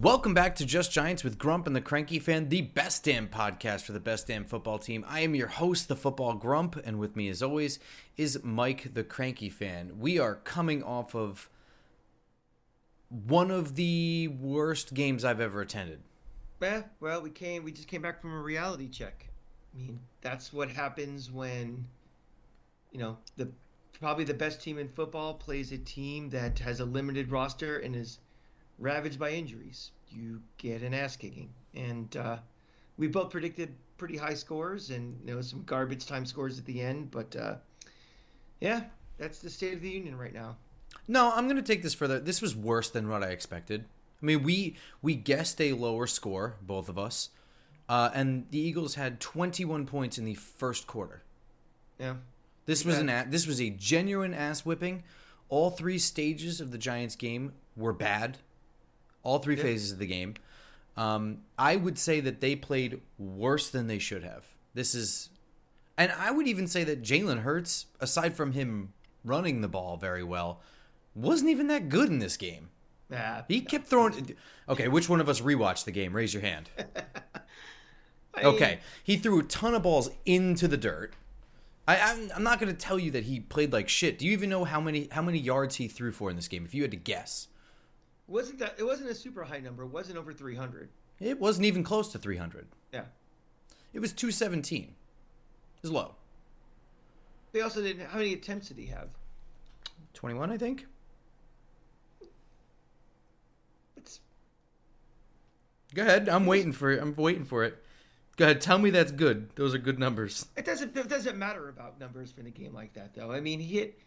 Welcome back to Just Giants with Grump and the Cranky Fan, the best damn podcast for the best damn football team. I am your host, the Football Grump, and with me, as always, is Mike the Cranky Fan. We are coming off of one of the worst games I've ever attended. Yeah, well, we came. We just came back from a reality check. I mean, that's what happens when, you know, the probably the best team in football plays a team that has a limited roster and is ravaged by injuries. You get an ass kicking, and uh, we both predicted pretty high scores and you know some garbage time scores at the end. But uh, yeah, that's the state of the union right now. No, I'm going to take this further. This was worse than what I expected. I mean, we we guessed a lower score, both of us, uh, and the Eagles had 21 points in the first quarter. Yeah, this was an this was a genuine ass whipping. All three stages of the Giants game were bad all three yeah. phases of the game. Um, I would say that they played worse than they should have. This is, and I would even say that Jalen Hurts, aside from him running the ball very well, wasn't even that good in this game. Yeah, he kept throwing. Okay, which one of us rewatched the game? Raise your hand. okay, he threw a ton of balls into the dirt. I, I'm, I'm not going to tell you that he played like shit. Do you even know how many how many yards he threw for in this game? If you had to guess wasn't that it wasn't a super high number. It wasn't over 300. It wasn't even close to 300. Yeah. It was 217. It was low. They also didn't. How many attempts did he have? 21, I think. It's. Go ahead. I'm waiting for it. I'm waiting for it. Go ahead. Tell me that's good. Those are good numbers. It doesn't. It doesn't matter about numbers in a game like that, though. I mean, he hit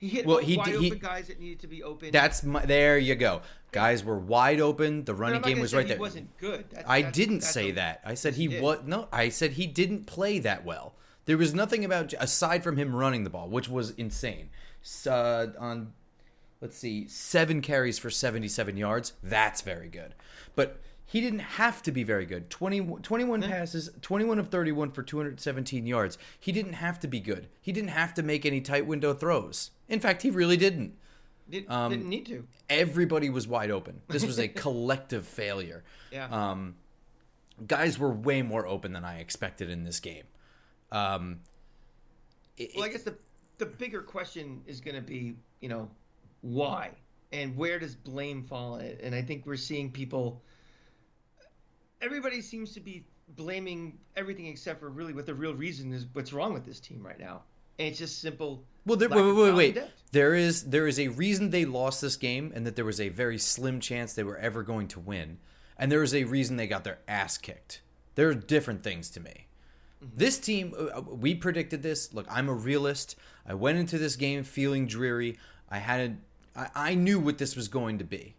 he hit well, he, wide open he, guys that needed to be open. That's my, there you go. Guys were wide open. The running game was right there. Wasn't good. That's, I that's, didn't that's say that. I said he was no. I said he didn't play that well. There was nothing about aside from him running the ball, which was insane. Uh, on let's see, seven carries for 77 yards. That's very good. But he didn't have to be very good. 20, 21 passes, 21 of 31 for 217 yards. He didn't have to be good. He didn't have to make any tight window throws. In fact, he really didn't. Did, um, didn't need to. Everybody was wide open. This was a collective failure. Yeah. Um, guys were way more open than I expected in this game. Um, it, well, I guess the the bigger question is going to be, you know, why and where does blame fall? And I think we're seeing people everybody seems to be blaming everything except for really what the real reason is what's wrong with this team right now. And it's just simple. Well, there, wait, wait, wait, wait. There is there is a reason they lost this game, and that there was a very slim chance they were ever going to win, and there is a reason they got their ass kicked. There are different things to me. Mm-hmm. This team, uh, uh, we predicted this. Look, I'm a realist. I went into this game feeling dreary. I had, a, I, I knew what this was going to be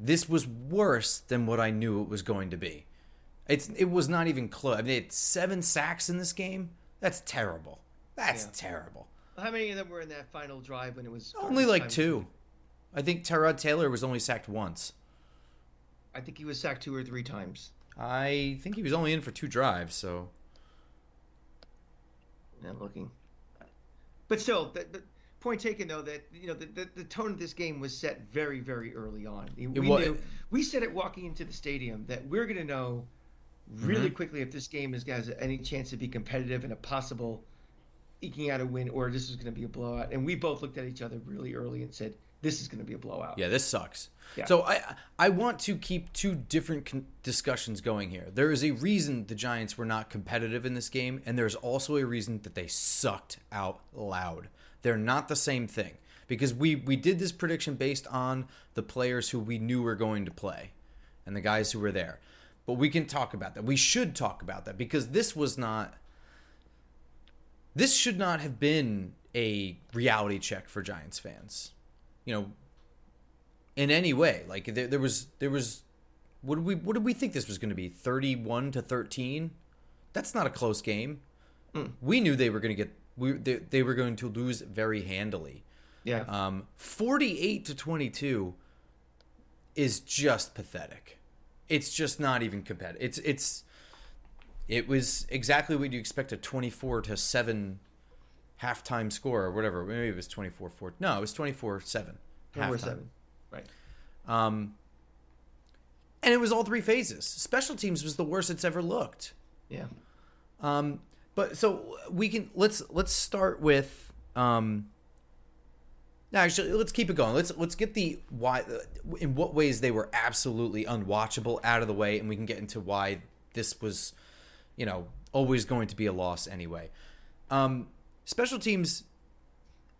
this was worse than what I knew it was going to be. It's it was not even close. I mean, it's seven sacks in this game. That's terrible. That's yeah. terrible. How many of them were in that final drive when it was only like two? I think Tyrod Taylor was only sacked once. I think he was sacked two or three times. I think he was only in for two drives. So, I'm looking, but still, the, the, point taken though that you know the, the, the, tone of this game was set very very early on. We knew we said it walking into the stadium that we're going to know really mm-hmm. quickly if this game is has any chance to be competitive and a possible eking out a win or this is going to be a blowout. And we both looked at each other really early and said this is going to be a blowout. Yeah, this sucks. Yeah. So I I want to keep two different con- discussions going here. There is a reason the Giants were not competitive in this game, and there's also a reason that they sucked out loud. They're not the same thing because we we did this prediction based on the players who we knew were going to play and the guys who were there. But we can talk about that. We should talk about that because this was not this should not have been a reality check for Giants fans. You know, in any way. Like there, there was there was what did we what did we think this was going to be? 31 to 13? That's not a close game. Mm. We knew they were going to get we they, they were going to lose very handily. Yeah. Um, 48 to 22 is just pathetic. It's just not even competitive. It's it's it was exactly what you expect a 24 to 7 halftime score or whatever. Maybe it was 24 4. No, it was 24 7. 24 7. Right. Um and it was all three phases. Special teams was the worst it's ever looked. Yeah. Um but so we can let's let's start with um actually let's keep it going let's let's get the why in what ways they were absolutely unwatchable out of the way and we can get into why this was you know always going to be a loss anyway um special teams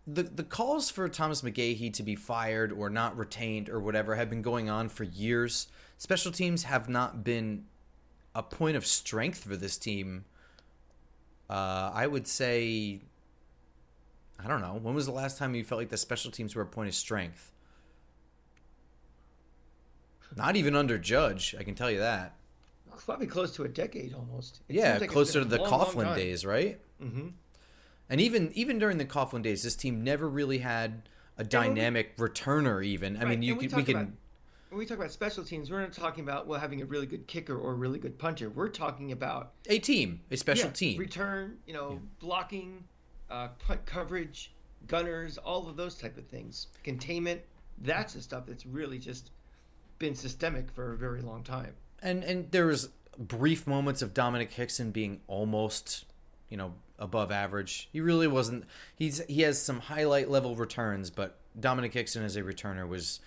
the the calls for Thomas McGaughey to be fired or not retained or whatever have been going on for years special teams have not been a point of strength for this team uh, I would say, I don't know. When was the last time you felt like the special teams were a point of strength? Not even under Judge, I can tell you that. Probably close to a decade almost. It yeah, like closer to the long, Coughlin long days, right? Mm-hmm. And even even during the Coughlin days, this team never really had a dynamic we, returner. Even I mean, you we, we can. About, when we talk about special teams, we're not talking about well having a really good kicker or a really good punter. We're talking about a team, a special yeah, team, return, you know, yeah. blocking, uh, punt coverage, gunners, all of those type of things, containment. That's the stuff that's really just been systemic for a very long time. And and there was brief moments of Domenik Hixon being almost, you know, above average. He really wasn't. He's he has some highlight level returns, but Domenik Hixon as a returner was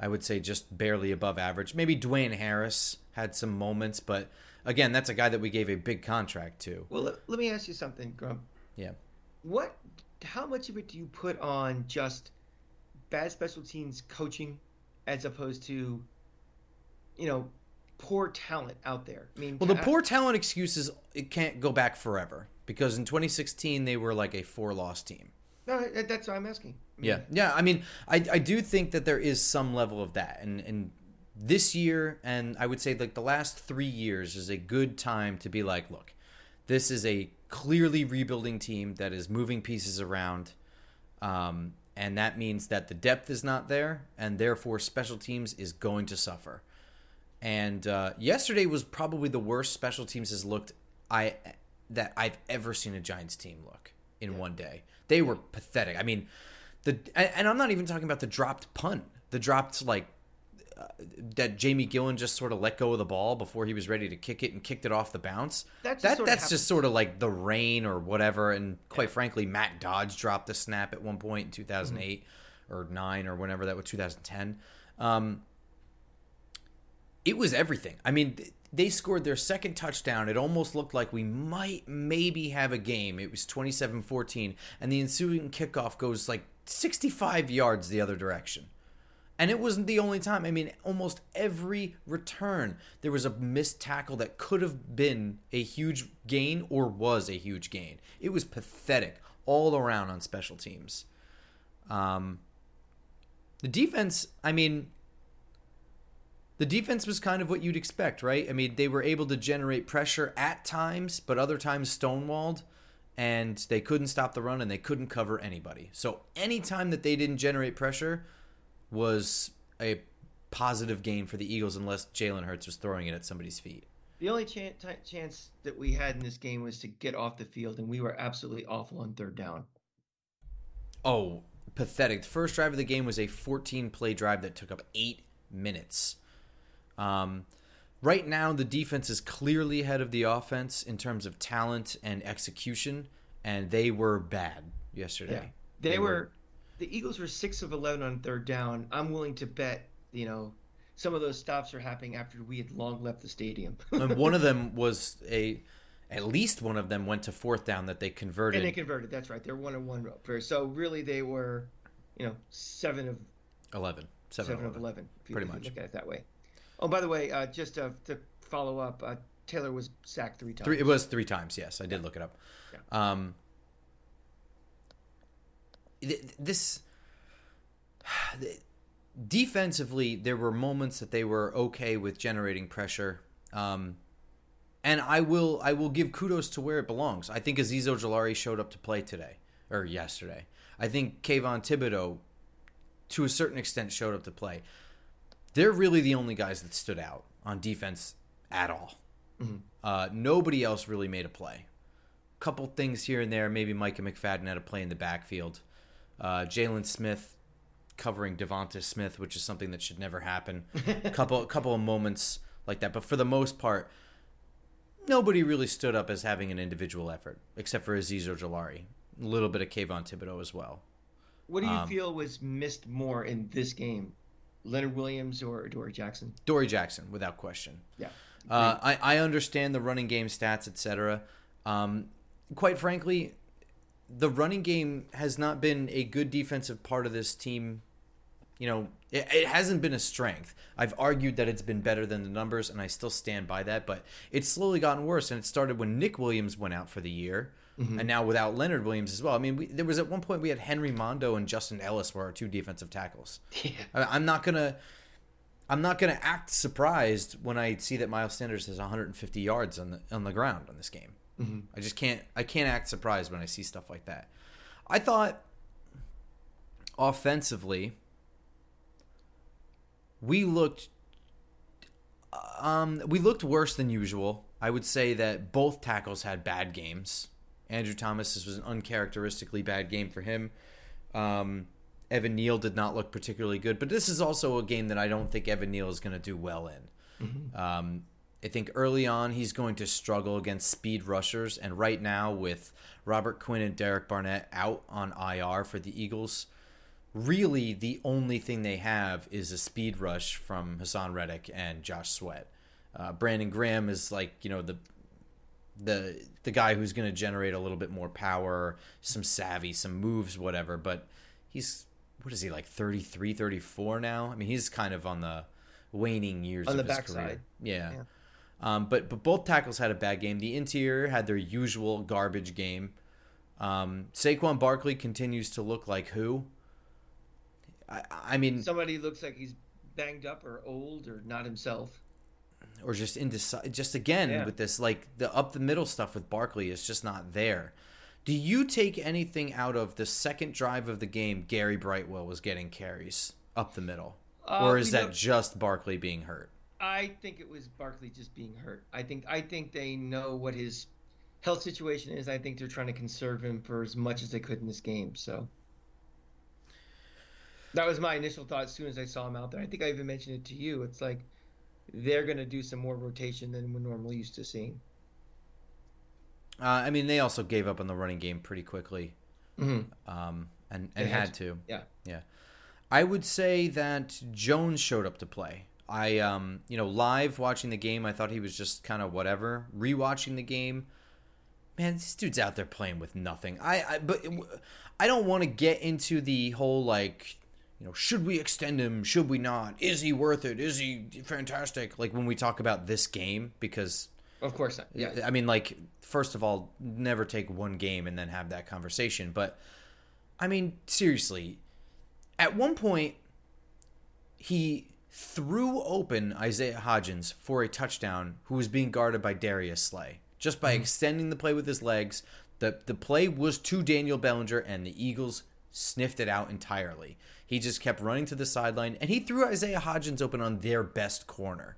I would say just barely above average. Maybe Dwayne Harris had some moments, but again, that's a guy that we gave a big contract to. Well, let, let me ask you something, Grump. Yeah. What? How much of it do you put on just bad special teams coaching, as opposed to, you know, poor talent out there? I mean, well, the poor talent excuses it can't go back forever because in 2016 they were like a four-loss team. No, that's what I'm asking. I mean, yeah, yeah. I mean, I, I do think that there is some level of that, and and this year, and I would say like the last three years is a good time to be like, look, this is a clearly rebuilding team that is moving pieces around, um, and that means that the depth is not there, and therefore special teams is going to suffer. And uh, yesterday was probably the worst special teams has looked I that I've ever seen a Giants team look in yeah. one day. They were pathetic. I mean, the and I'm not even talking about the dropped punt, the dropped like uh, that Jamie Gillan just sort of let go of the ball before he was ready to kick it and kicked it off the bounce. That's that that's just sort of like the rain or whatever. And quite yeah. frankly, Matt Dodge dropped the snap at one point in 2008 mm-hmm. or nine or whenever that was 2010. Um, it was everything. I mean, they scored their second touchdown. It almost looked like we might maybe have a game. It was 27 14. And the ensuing kickoff goes like 65 yards the other direction. And it wasn't the only time. I mean, almost every return, there was a missed tackle that could have been a huge gain or was a huge gain. It was pathetic all around on special teams. Um, the defense, I mean, the defense was kind of what you'd expect, right? I mean, they were able to generate pressure at times, but other times stonewalled, and they couldn't stop the run and they couldn't cover anybody. So anytime that they didn't generate pressure was a positive gain for the Eagles, unless Jalen Hurts was throwing it at somebody's feet. The only chance, chance that we had in this game was to get off the field, and we were absolutely awful on third down. Oh, pathetic. The first drive of the game was a 14 play drive that took up eight minutes. Um, right now, the defense is clearly ahead of the offense in terms of talent and execution, and they were bad yesterday. Yeah. They, they were, were. The Eagles were six of eleven on third down. I'm willing to bet, you know, some of those stops are happening after we had long left the stadium. and one of them was a at least one of them went to fourth down that they converted. And they converted. That's right. They're one and one. So really, they were, you know, seven of eleven. Seven, seven of eleven. If you, Pretty if much. look at it that way. Oh, by the way, uh, just to, to, follow up, uh, Taylor was sacked three times. Three, it was three times. Yes, I did yeah. look it up. Yeah. Um, this defensively, there were moments that they were okay with generating pressure. Um, and I will I will give kudos to where it belongs. I think Azeez Ojulari showed up to play today or yesterday. I think Kayvon Thibodeaux, to a certain extent, showed up to play. They're really the only guys that stood out on defense at all. Mm-hmm. Uh, nobody else really made a play. A Couple things here and there. Maybe Micah McFadden had a play in the backfield. Uh, Jaylon Smith covering Devonta Smith, which is something that should never happen. A couple couple of moments like that, but for the most part, nobody really stood up as having an individual effort, except for Azeez Ojulari. A little bit of Kayvon Thibodeaux as well. What do you um, feel was missed more in this game, Leonard Williams or Dory Jackson? Dory Jackson, without question. Yeah. Uh, I, I understand the running game stats, etc. Um, quite frankly, the running game has not been a good defensive part of this team you know, it, it, hasn't been a strength. I've argued that it's been better than the numbers, and I still stand by that. But it's slowly gotten worse, and it started when Nick Williams went out for the year, mm-hmm. and now without Leonard Williams as well. I mean, we, there was at one point we had Henry Mondeaux and Justin Ellis were our two defensive tackles. Yeah. I, I'm not gonna. I'm not going to act surprised when I see that Miles Sanders has 150 yards on the on the ground on this game. Mm-hmm. I just can't I can't act surprised when I see stuff like that. I thought offensively, we looked um, we looked worse than usual. I would say that both tackles had bad games. Andrew Thomas this was an uncharacteristically bad game for him. Um, Evan Neal did not look particularly good, but this is also a game that I don't think Evan Neal is going to do well in. Mm-hmm. Um, I think early on he's going to struggle against speed rushers, and right now with Robert Quinn and Derek Barnett out on IR for the Eagles, really the only thing they have is a speed rush from Haason Reddick and Josh Sweat. Uh, Brandon Graham is like you know the the the guy who's going to generate a little bit more power, some savvy, some moves, whatever. But he's what is he like 33, 34 now? I mean, he's kind of on the waning years on of the his backside. career. Yeah. yeah. Um, but but both tackles had a bad game. The interior had their usual garbage game. Um, Saquon Barkley continues to look like who? I, I mean, somebody looks like he's banged up or old or not himself, or just indecisive. Just again yeah. with this, like the up the middle stuff with Barkley is just not there. Do you take anything out of the second drive of the game? Gary Brightwell was getting carries up the middle, uh, or is that know, just Barkley being hurt? I think it was Barkley just being hurt. I think I think they know what his health situation is. I think they're trying to conserve him for as much as they could in this game. So that was my initial thought as soon as I saw him out there. I think I even mentioned it to you. It's like they're going to do some more rotation than we're normally used to seeing. Uh, I mean, they also gave up on the running game pretty quickly, mm-hmm. um, and and had, had to. Yeah, yeah. I would say that Jones showed up to play. I, um, you know, live watching the game, I thought he was just kind of whatever. Rewatching the game, man, this dude's out there playing with nothing. I, I but I don't want to get into the whole like you know, should we extend him? Should we not? Is he worth it? Is he fantastic? Like when we talk about this game, because of course, not. yeah. I mean, like first of all, never take one game and then have that conversation. But I mean, seriously, at one point, he threw open Isaiah Hodgins for a touchdown, who was being guarded by Darius Slay, just by mm-hmm. extending the play with his legs. the The play was to Daniel Bellinger, and the Eagles sniffed it out entirely. He just kept running to the sideline, and he threw Isaiah Hodgins open on their best corner.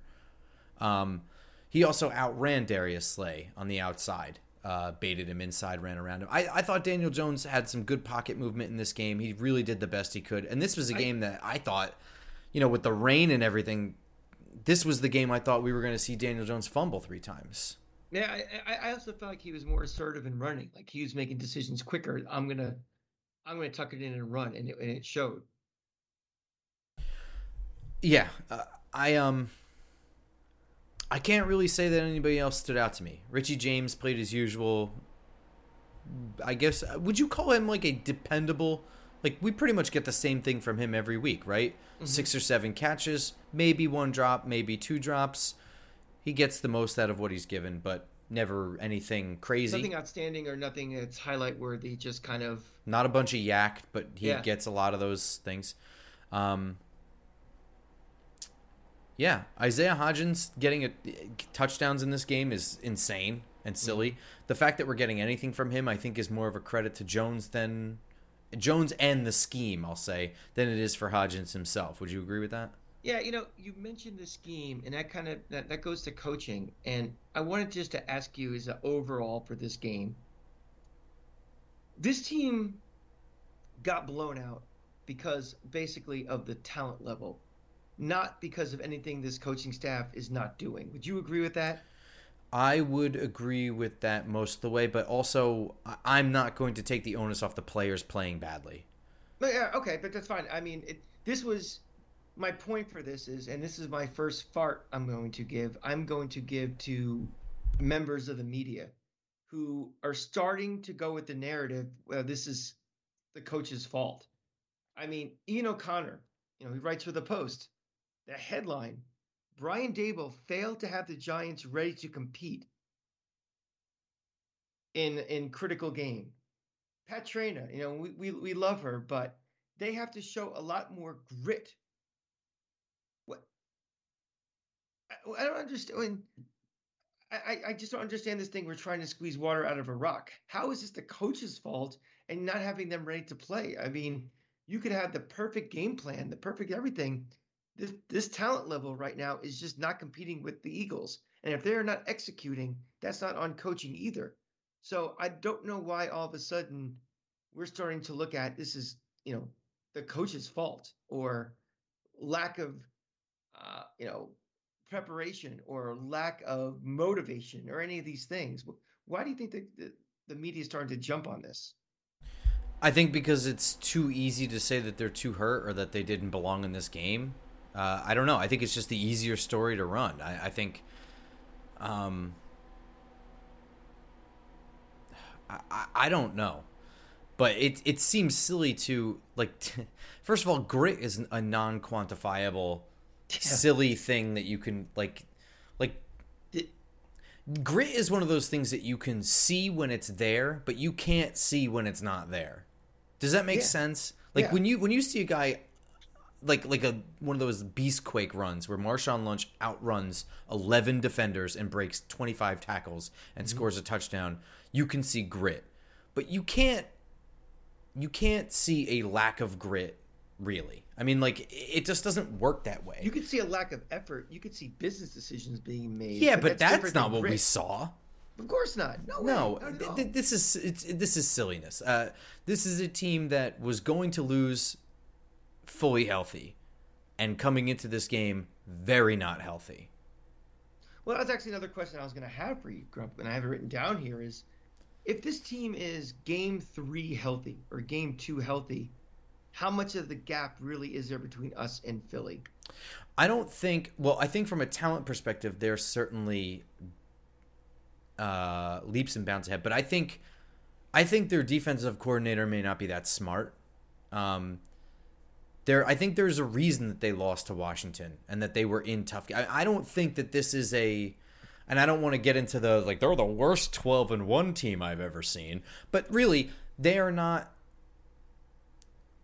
Um, he also outran Darius Slay on the outside, uh, baited him inside, ran around him. I, I thought Daniel Jones had some good pocket movement in this game. He really did the best he could, and this was a game that I thought, you know, with the rain and everything, this was the game I thought we were going to see Daniel Jones fumble three times. Yeah, I, I also felt like he was more assertive in running. Like he was making decisions quicker. I'm gonna, I'm gonna tuck it in and run, and it, and it showed. Yeah, uh, I um, I can't really say that anybody else stood out to me. Richie James played as usual. I guess uh, would you call him like a dependable? Like we pretty much get the same thing from him every week, right? Mm-hmm. Six or seven catches, maybe one drop, maybe two drops. He gets the most out of what he's given, but never anything crazy. Nothing outstanding or nothing that's highlight worthy. Just kind of not a bunch of YAC, but he yeah. gets a lot of those things. Um, Yeah, Isaiah Hodgins getting a, touchdowns in this game is insane and silly. Mm-hmm. The fact that we're getting anything from him, I think, is more of a credit to Jones than Jones and the scheme. I'll say than it is for Hodgins himself. Would you agree with that? Yeah, you know, you mentioned the scheme, and that kind of that, that goes to coaching. And I wanted just to ask you, as an overall for this game, this team got blown out because basically of the talent level not because of anything this coaching staff is not doing. Would you agree with that? I would agree with that most of the way, but also I'm not going to take the onus off the players playing badly. But yeah, okay, but that's fine. I mean, it, this was my point for this is, and this is my first fart I'm going to give. I'm going to give to members of the media who are starting to go with the narrative. Well, this is the coach's fault. I mean, Ian O'Connor, you know, he writes for the Post. The headline Brian Daboll failed to have the Giants ready to compete in in critical game. Pat Traina, you know, we, we, we love her, but they have to show a lot more grit. What I, I don't understand. I, I just don't understand this thing. We're trying to squeeze water out of a rock. How is this the coach's fault and not having them ready to play? I mean, you could have the perfect game plan, the perfect everything, this this talent level right now is just not competing with the Eagles. And if they're not executing, that's not on coaching either. So I don't know why all of a sudden we're starting to look at this is, you know, the coach's fault or lack of uh, you know, preparation or lack of motivation or any of these things. Why do you think the, the, the media is starting to jump on this? I think because it's too easy to say that they're too hurt or that they didn't belong in this game. Uh, I don't know. I think it's just the easier story to run. I, I think. Um, I, I don't know, but it it seems silly to like. T- first of all, grit is a non quantifiable, yeah. silly thing that you can like, like. It, grit is one of those things that you can see when it's there, but you can't see when it's not there. Does that make yeah. sense? Like yeah. when you when you see a guy like like a one of those beast quake runs where Marshawn Lynch outruns 11 defenders and breaks 25 tackles and mm-hmm. scores a touchdown, you can see grit. But you can't you can't see a lack of grit really. I mean like it just doesn't work that way. You could see a lack of effort. You could see business decisions being made. Yeah, but, but that's, that's not what grit. we saw. Of course not. No, no. Th- this is it's this is silliness. Uh, this is a team that was going to lose fully healthy and coming into this game very not healthy. Well, that's actually another question I was going to have for you, Grump, and I have it written down here is if this team is game three healthy or game two healthy, how much of the gap really is there between us and Philly? I don't think, well, I think from a talent perspective, they're certainly uh, leaps and bounds ahead, but I think. I think their defensive coordinator may not be that smart. Um, there I think there's a reason that they lost to Washington and that they were in tough. I, I don't think that this is a and I don't want to get into the like they're the worst 12 and 1 team I've ever seen, but really they are not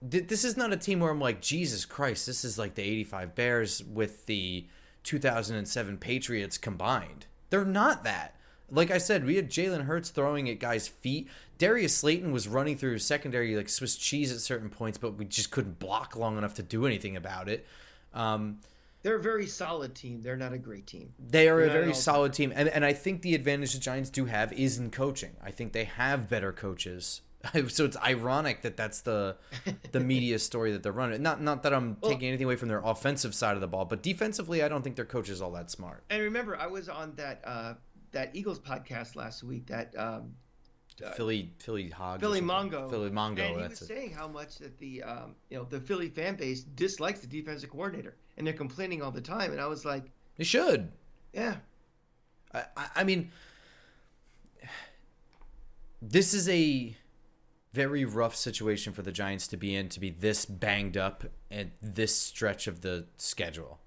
this is not a team where I'm like Jesus Christ, this is like the 85 Bears with the 2007 Patriots combined. They're not that. Like I said, we had Jalen Hurts throwing at guys' feet. Darius Slayton was running through secondary like Swiss cheese at certain points, but we just couldn't block long enough to do anything about it. Um, they're a very solid team. They're not a great team. They are They're a very solid team, and and I think the advantage the Giants do have is in coaching. I think they have better coaches. so it's ironic that that's the the media story that they're running. Not not that I'm well, taking anything away from their offensive side of the ball, but defensively, I don't think their coach is all that smart. And remember, I was on that uh, that Eagles podcast last week. That um, uh, Philly Philly Hog Philly Mongo Philly Mongo. And he was it. saying how much that the um, you know the Philly fan base dislikes the defensive coordinator, and they're complaining all the time. And I was like, they should. Yeah. I I mean, this is a very rough situation for the Giants to be in to be this banged up at this stretch of the schedule.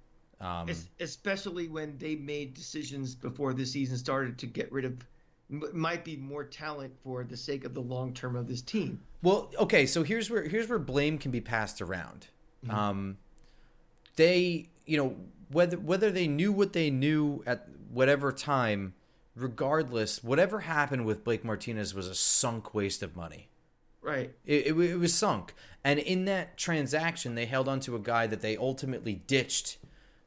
Um, especially when they made decisions before the season started to get rid of might be more talent for the sake of the long term of this team. Well, okay, so here's where here's where blame can be passed around. Mm-hmm. Um, they you know whether whether they knew what they knew at whatever time, regardless, whatever happened with Blake Martinez was a sunk waste of money. Right. It, it, it was sunk. And in that transaction, they held onto a guy that they ultimately ditched.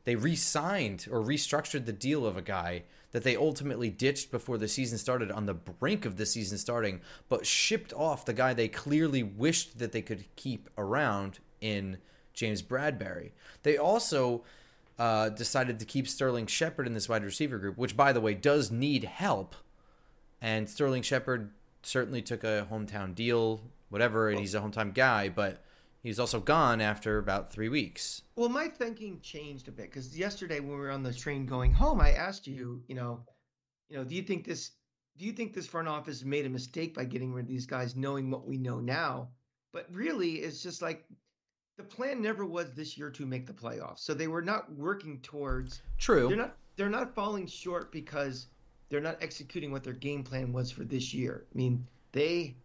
They re signed or restructured the deal of a guy that they ultimately ditched before the season started on the brink of the season starting, but shipped off the guy they clearly wished that they could keep around in James Bradberry. They also uh, decided to keep Sterling Shepard in this wide receiver group, which, by the way, does need help. And Sterling Shepard certainly took a hometown deal, whatever, and he's a hometown guy, but he's also gone after about three weeks. Well, my thinking changed a bit because yesterday when we were on the train going home, I asked you, you know, you know, do you think this, do you think this front office made a mistake by getting rid of these guys, knowing what we know now? But really, it's just like the plan never was this year to make the playoffs, so they were not working towards. True. They're not. They're not falling short because they're not executing what their game plan was for this year. I mean, they,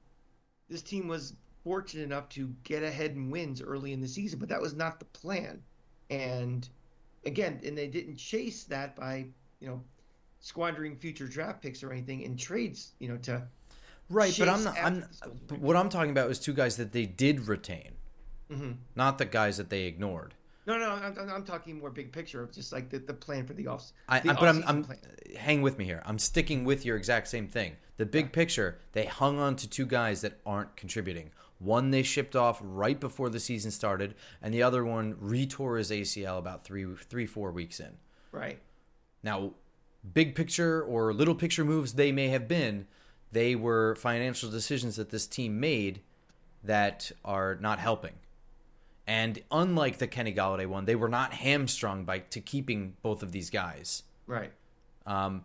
this team was fortunate enough to get ahead in wins early in the season, but that was not the plan. And again, and they didn't chase that by, you know, squandering future draft picks or anything in trades, you know, to right. But I'm not. I'm. but What I'm talking about is two guys that they did retain, Mhm. not the guys that they ignored. No, no, I'm, I'm- talking more big picture of just like the, the plan for the off. I, the I, but I'm, I'm plan. hang with me here. I'm sticking with your exact same thing. The big picture, they hung on to two guys that aren't contributing. One they shipped off right before the season started, and the other one retore his ACL about three, three, four weeks in. right. Now, big picture or little picture moves they may have been, they were financial decisions that this team made that are not helping. And unlike the Kenny Golladay one, they were not hamstrung by to keeping both of these guys. Right. Um,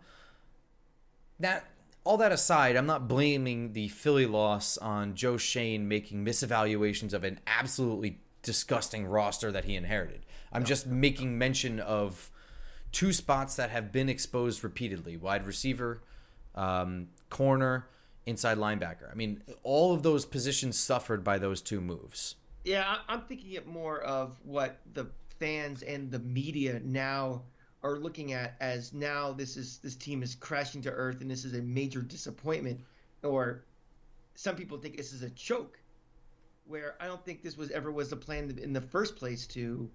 that all that aside, I'm not blaming the Philly loss on Joe Schoen making misevaluations of an absolutely disgusting roster that he inherited. I'm just making mention of two spots that have been exposed repeatedly: wide receiver, um, corner, inside linebacker. I mean, all of those positions suffered by those two moves. Yeah, I'm thinking it more of what the fans and the media now are looking at as now this is this team is crashing to earth and this is a major disappointment, or some people think this is a choke. Where I don't think this was ever was the plan in the first place to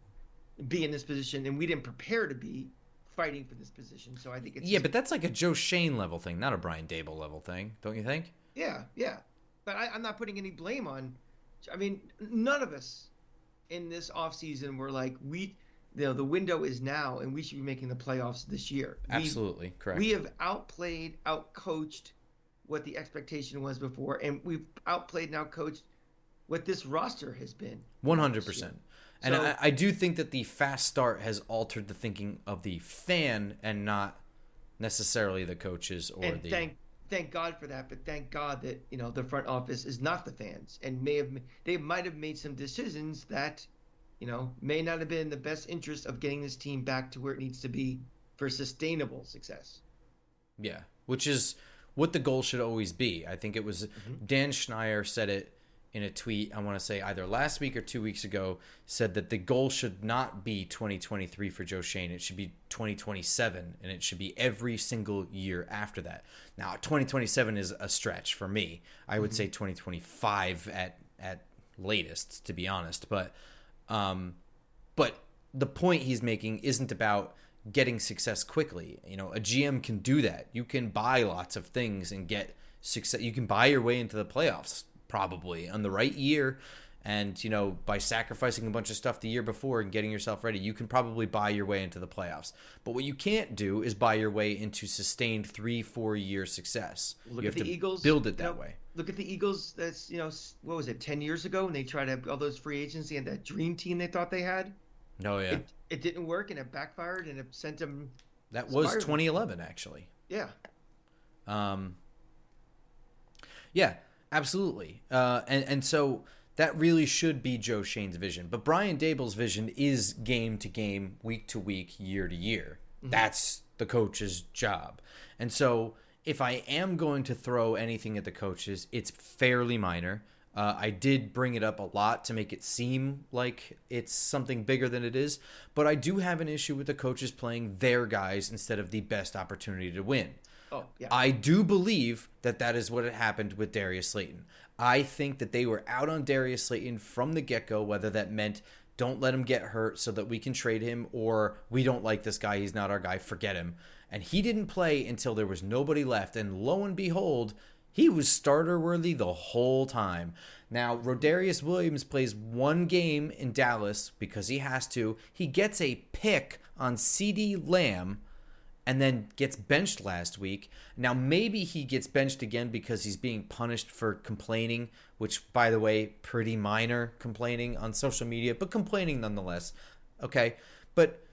be in this position, and we didn't prepare to be fighting for this position. So I think it's Yeah, but that's like a Joe Schoen level thing, not a Brian Daboll level thing, don't you think? Yeah, yeah. But I, I'm not putting any blame on. I mean, none of us in this offseason were like, we, you know, the window is now and we should be making the playoffs this year. We- Absolutely correct. We have outplayed, outcoached what the expectation was before, and we've outplayed and outcoached what this roster has been. One hundred percent. And So- I, I do think that the fast start has altered the thinking of the fan and not necessarily the coaches or and the. thank thank God for that. But thank God that you know the front office is not the fans, and may have they might have made some decisions that you know may not have been in the best interest of getting this team back to where it needs to be for sustainable success. Yeah, which is what the goal should always be. I think it was mm-hmm. Dan Schneier said it in a tweet. I want to say either last week or two weeks ago. Said that the goal should not be 2023 for Joe Schoen. It should be 2027, and it should be every single year after that. Now, 2027 is a stretch for me. I would mm-hmm. say 2025 at at latest, to be honest. But um, but the point he's making isn't about getting success quickly. You know, a GM can do that. You can buy lots of things and get success. You can buy your way into the playoffs probably on the right year. And, you know, by sacrificing a bunch of stuff the year before and getting yourself ready, you can probably buy your way into the playoffs. But what you can't do is buy your way into sustained three, four year success. Look you at the to Eagles. build it you that know, way. Look at the Eagles. That's you know what was it ten years ago when they tried to have all those free agents and that dream team they thought they had. Oh, yeah. It, it didn't work and it backfired and it sent them. that was Spiraled. 2011, actually. Yeah, Um, yeah, absolutely. Uh, and and so that really should be Joe Schoen's vision. But Brian Daboll's vision is game to game, week to week, year to year. That's the coach's job. And so if I am going to throw anything at the coaches, it's fairly minor. Uh, I did bring it up a lot to make it seem like it's something bigger than it is, but I do have an issue with the coaches playing their guys instead of the best opportunity to win. Oh, yeah. I do believe that that is what had happened with Darius Slayton. I think that they were out on Darius Slayton from the get go, whether that meant don't let him get hurt so that we can trade him, or we don't like this guy, he's not our guy, forget him. And he didn't play until there was nobody left. And lo and behold, he was starter worthy the whole time. Now, Rodarius Williams plays one game in Dallas because he has to. He gets a pick on CeeDee Lamb and then gets benched last week. Now, maybe he gets benched again because he's being punished for complaining, which, by the way, pretty minor complaining on social media, but complaining nonetheless. Okay. But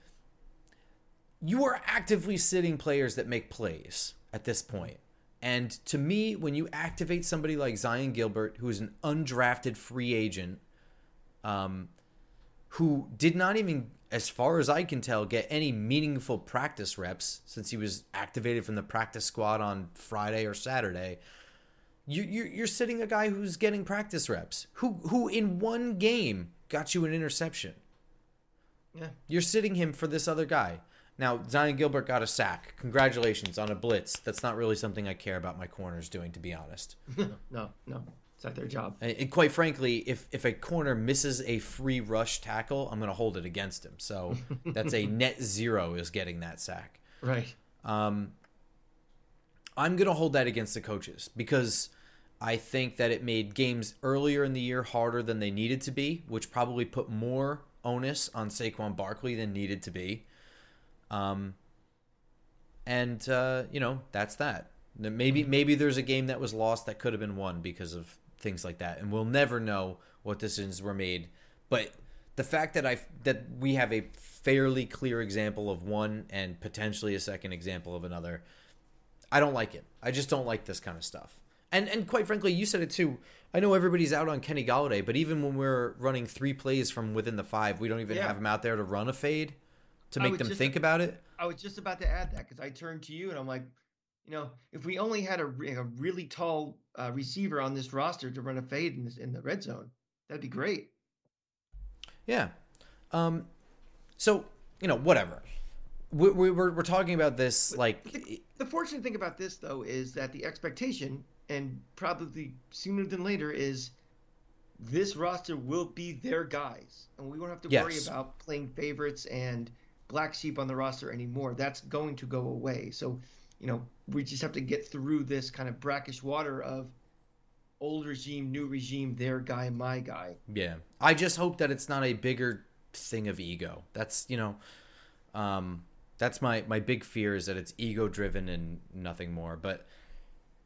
you are actively sitting players that make plays at this point. And to me, when you activate somebody like Zyon Gilbert, who is an undrafted free agent, um, who did not even, as far as I can tell, get any meaningful practice reps since he was activated from the practice squad on Friday or Saturday, you, you're, you're sitting a guy who's getting practice reps, who who in one game got you an interception. Yeah. You're sitting him for this other guy. Now, Zyon Gilbert got a sack. Congratulations on a blitz. That's not really something I care about my corners doing, to be honest. no, no. It's not their job. And quite frankly, if, if a corner misses a free rush tackle, I'm going to hold it against him. So that's a net zero is getting that sack. Right. Um, I'm going to hold that against the coaches because I think that it made games earlier in the year harder than they needed to be, which probably put more onus on Saquon Barkley than needed to be. Um, and uh, you know that's that. Maybe maybe there's a game that was lost that could have been won because of things like that, and we'll never know what decisions were made. But the fact that I that we have a fairly clear example of one and potentially a second example of another, I don't like it. I just don't like this kind of stuff. And and quite frankly, you said it too. I know everybody's out on Kenny Golladay, but even when we're running three plays from within the five, we don't even Yeah. have him out there to run a fade to make them just- think about it. I was just about to add that because I turned to you and I'm like, you know, if we only had a, a really tall uh, receiver on this roster to run a fade in, this, in the red zone, that'd be great. Yeah. Um, so you know, whatever. We, we, we're we're talking about this like The, the fortunate thing about this, though, is that the expectation, and probably sooner than later, is this roster will be their guys, and we won't have to worry about playing favorites and black sheep on the roster anymore. That's going to go away. So, you know, we just have to get through this kind of brackish water of old regime, new regime, their guy, my guy. Yeah. I just hope that it's not a bigger thing of ego. That's, you know, um, that's my, my big fear is that it's ego driven and nothing more. But,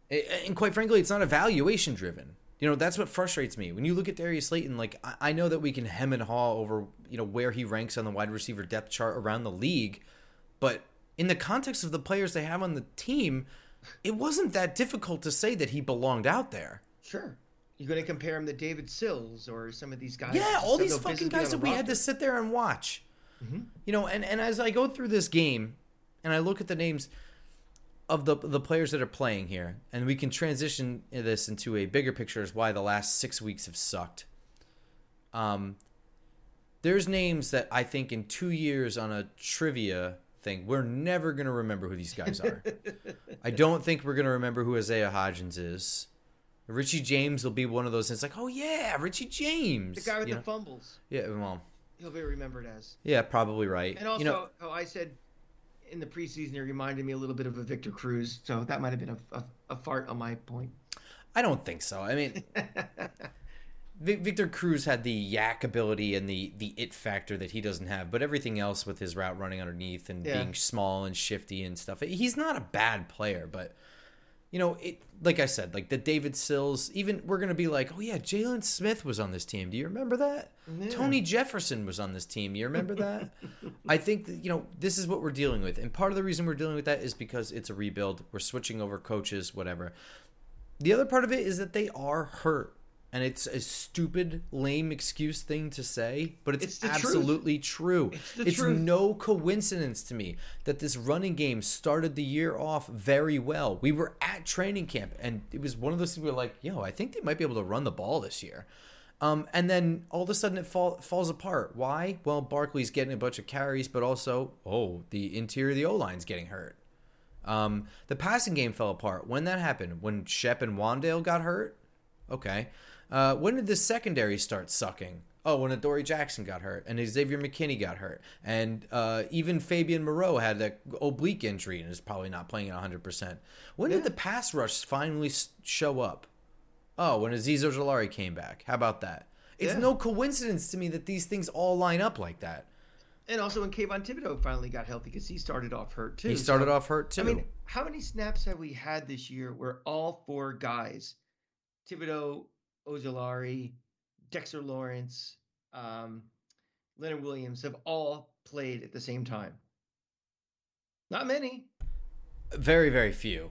and quite frankly, it's not evaluation driven. You know, that's what frustrates me. When you look at Darius Slayton, like, I, I know that we can hem and haw over, you know, where he ranks on the wide receiver depth chart around the league. But in the context of the players they have on the team, it wasn't that difficult to say that he belonged out there. Sure. You're going to compare him to David Sills or some of these guys. Yeah, all these fucking guys that we had to sit there and watch. You know, and, and as I go through this game and I look at the names of the the players that are playing here, and we can transition this into a bigger picture as why the last six weeks have sucked. Um, there's names that I think in two years on a trivia thing, we're never gonna remember who these guys are. I don't think we're gonna remember who Isaiah Hodgins is. Richie James will be one of those. And It's like, oh yeah, Richie James. The guy with you the know? fumbles. Yeah, well, He'll be remembered as. yeah, probably right. And also, you know, oh, I said in the preseason, it reminded me a little bit of a Victor Cruz. So that might have been a, a, a fart on my point. I don't think so. I mean, Victor Cruz had the YAC ability and the the it factor that he doesn't have, but everything else with his route running underneath and Yeah. being small and shifty and stuff, he's not a bad player. But you know, it like I said, like the David Sills, even we're gonna be like, oh yeah, Jaylon Smith was on this team. Do you remember that? Yeah. Tony Jefferson was on this team. You remember that? I think that, you know this is what we're dealing with, and part of the reason we're dealing with that is because it's a rebuild. We're switching over coaches, whatever. The other part of it is that they are hurt. And it's a stupid, lame excuse thing to say, but it's, It's the truth. absolutely true. It's it's no coincidence to me that this running game started the year off very well. We were at training camp, and it was one of those things we were like, "Yo, I think they might be able to run the ball this year." Um, and then all of a sudden it fall, falls apart. Why? Well, Barkley's getting a bunch of carries, but also, oh, the interior of the O line's getting hurt. Um, the passing game fell apart. When that happened? When Shep and Wan'Dale got hurt? Okay. Uh, when did the secondary start sucking? Oh, when Adoree Jackson got hurt and Xavier McKinney got hurt. And uh, even Fabian Moreau had that oblique injury and is probably not playing at 100%. When did the pass rush finally show up? Oh, when Azeez Ojulari came back. How about that? It's Yeah. no coincidence to me that these things all line up like that. And also when Kayvon Thibodeaux finally got healthy because he started off hurt too. He started So, off hurt too. I mean, how many snaps have we had this year where all four guys, Thibodeaux, Ojulari, Dexter Lawrence, um, Leonard Williams, have all played at the same time? Not many. very, very few.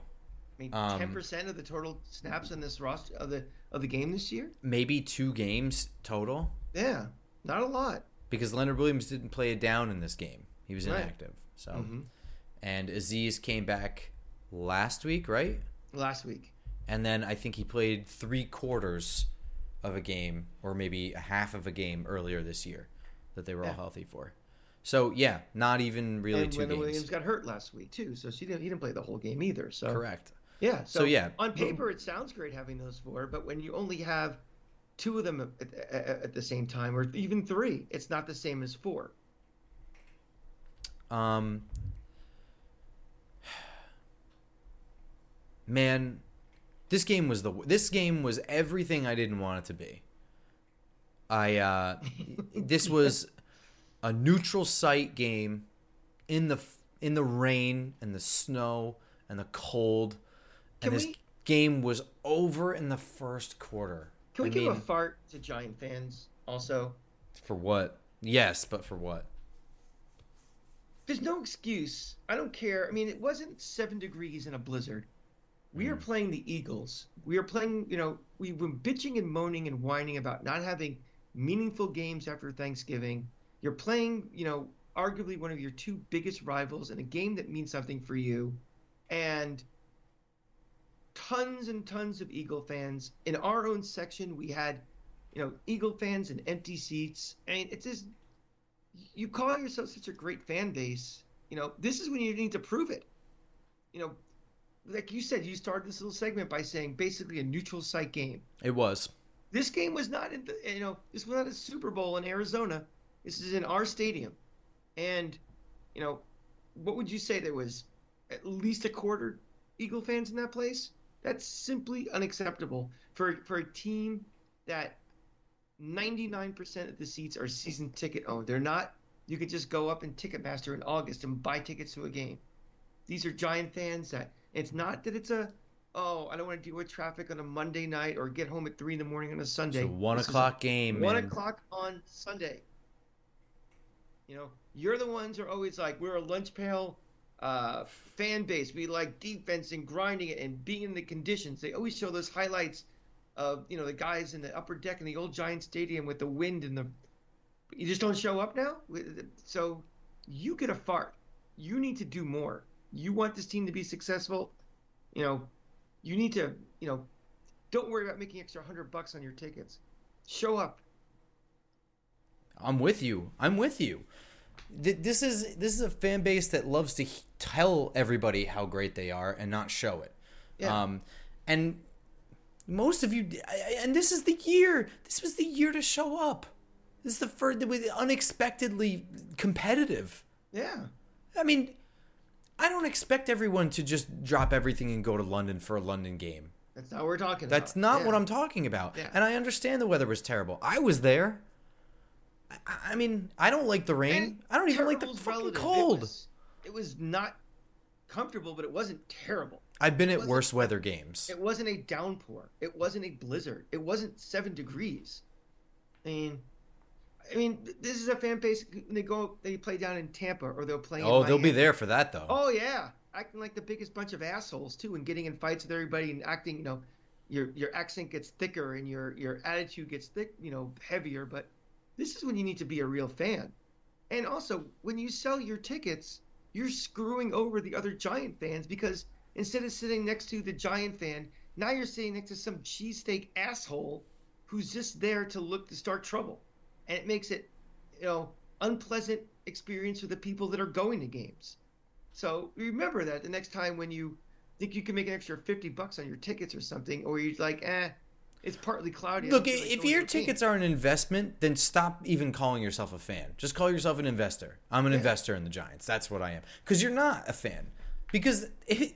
I mean, Um, ten percent of the total snaps in this roster of the of the game this year. Maybe two games total. Yeah, not a lot. because Leonard Williams didn't play it down in this game. He was Right. inactive. So, Mhm. and Azeez came back last week, right? Last week, And then I think he played three quarters of a game, or maybe a half of a game earlier this year, that they were all healthy for. So yeah, not even really and two Leonard games. Williams got hurt last week too, so she didn't. He didn't play the whole game either. So Correct. Yeah. So, yeah. on paper it sounds great having those four, but when you only have two of them at, at, at the same time, or even three, it's not the same as four. Um, man, this game was the this game was everything I didn't want it to be. I uh, this was a neutral site game in the in the rain and the snow and the cold, and this we- game was over in the first quarter. Can we I give a fart to Giant fans also? for what? Yes, but for what? There's no excuse. I don't care. I mean, it wasn't seven degrees in a blizzard. We Mm. are playing the Eagles. We are playing, you know, we've been bitching and moaning and whining about not having meaningful games after Thanksgiving. You're playing, you know, arguably one of your two biggest rivals in a game that means something for you. And tons and tons of Eagle fans. In our own section, we had, you know, Eagle fans and empty seats. And it's just, you call yourself such a great fan base. You know, this is when you need to prove it. You know, like you said, you started this little segment by saying basically a neutral site game. It was. This game was not in the, you know, this was not a Super Bowl in Arizona. This is in our stadium. And, you know, what would you say there was at least a quarter Eagle fans in that place? That's simply unacceptable for for a team that 99% of the seats are season ticket owned. They're not you could just go up in Ticketmaster in August and buy tickets to a game. These are giant fans that it's not that it's a oh, I don't want to deal with traffic on a Monday night or get home at three in the morning on a Sunday. It's a one This is o'clock game, one man. o'clock on Sunday. You know, you're the ones who are always like, we're a lunch pail uh, fan base. We like defense and grinding it and being in the conditions. They always show those highlights of you know the guys in the upper deck in the old Giant Stadium with the wind and the. You just don't show up now. So you get a fart. You need to do more. You want this team to be successful. You know, you need to. You know, don't worry about making extra hundred bucks on your tickets. Show up. I'm with you. I'm with you. This is this is a fan base that loves to tell everybody how great they are and not show it. Yeah. Um, and most of you, and this is the year. This was the year to show up. This is the first that was unexpectedly competitive. Yeah. I mean, I don't expect everyone to just drop everything and go to London for a London game. That's not what we're talking That's not Yeah. what I'm talking about. Yeah. And I understand the weather was terrible. I was there. I, I mean, I don't like the rain. And I don't even like the fucking cold. It was, it was not comfortable, but it wasn't terrible. I've been at worse weather games. It wasn't a downpour. It wasn't a blizzard. It wasn't seven degrees. I mean, I mean, this is a fan base. They go, they play down in Tampa, or they'll play. in Oh, they'll be there for that though. Oh yeah, acting like the biggest bunch of assholes too, and getting in fights with everybody and acting, you know, your your accent gets thicker and your your attitude gets thick, you know, heavier. But this is when you need to be a real fan. And also, when you sell your tickets, you're screwing over the other Giant fans because instead of sitting next to the Giant fan, now you're sitting next to some cheesesteak asshole who's just there to look to start trouble. And it makes it, you know, unpleasant experience for the people that are going to games. So remember that the next time when you think you can make an extra 50 bucks on your tickets or something, or you're like, eh, it's partly cloudy. Look, if your tickets are an investment, then stop even calling yourself a fan. Just call yourself an investor. I'm an yeah. investor in the Giants. That's what I am. Because you're not a fan. Because it,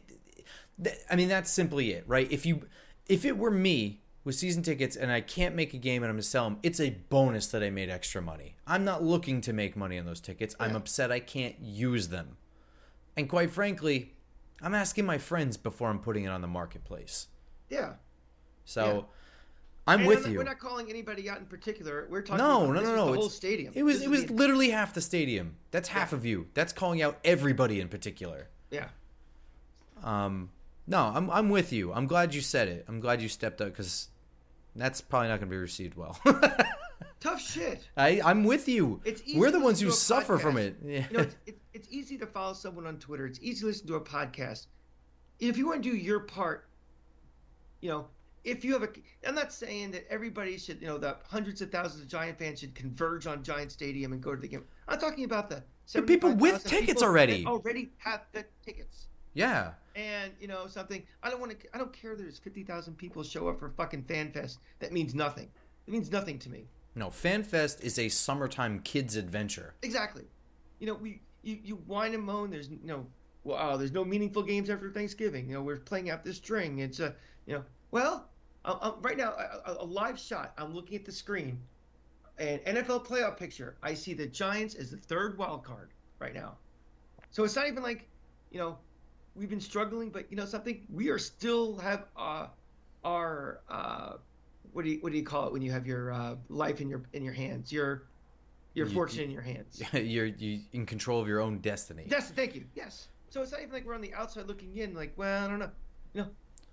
I mean, that's simply it, right? If you, if it were me with season tickets and I can't make a game and I'm gonna sell them, it's a bonus that I made extra money. I'm not looking to make money on those tickets. Yeah. I'm upset I can't use them. And quite frankly, I'm asking my friends before I'm putting it on the marketplace. Yeah. So yeah. I'm and with I'm you. We're not calling anybody out in particular. We're talking no, about no, no, no. the whole stadium. It was it was literally half the stadium. That's half yeah. of you. That's calling out everybody in particular. Yeah. Um no, I'm I'm with you. I'm glad you said it. I'm glad you stepped up cuz that's probably not going to be received well. Tough shit. I I'm with you. It's We're the ones who suffer from it. Yeah. You know, it's, it's, it's easy to follow someone on Twitter. It's easy to listen to a podcast. If you want to do your part, you know, if you have a, I'm not saying that everybody should, you know, the hundreds of thousands of Giant fans should converge on Giant Stadium and go to the game. I'm talking about the, the people with tickets already. Already have the tickets. Yeah. And you know something, I don't want to. I don't care. If There's fifty thousand people show up for fucking FanFest. That means nothing. It means nothing to me. No, FanFest is a summertime kids adventure. Exactly. You know, we you, you whine and moan. There's you know, well, oh, there's no meaningful games after Thanksgiving. You know, we're playing out this string. It's a you know, well, I'm, I'm, right now a, a live shot. I'm looking at the screen, an NFL playoff picture. I see the Giants as the third wild card right now. So it's not even like, you know, we've been struggling, but you know something, we are still have uh, our uh, what do you what do you call it when you have your uh, life in your in your hands, your your you, fortune you, in your hands. You're you in control of your own destiny. Yes, thank you. Yes. So it's not even like we're on the outside looking in, like, well, I don't know, you know,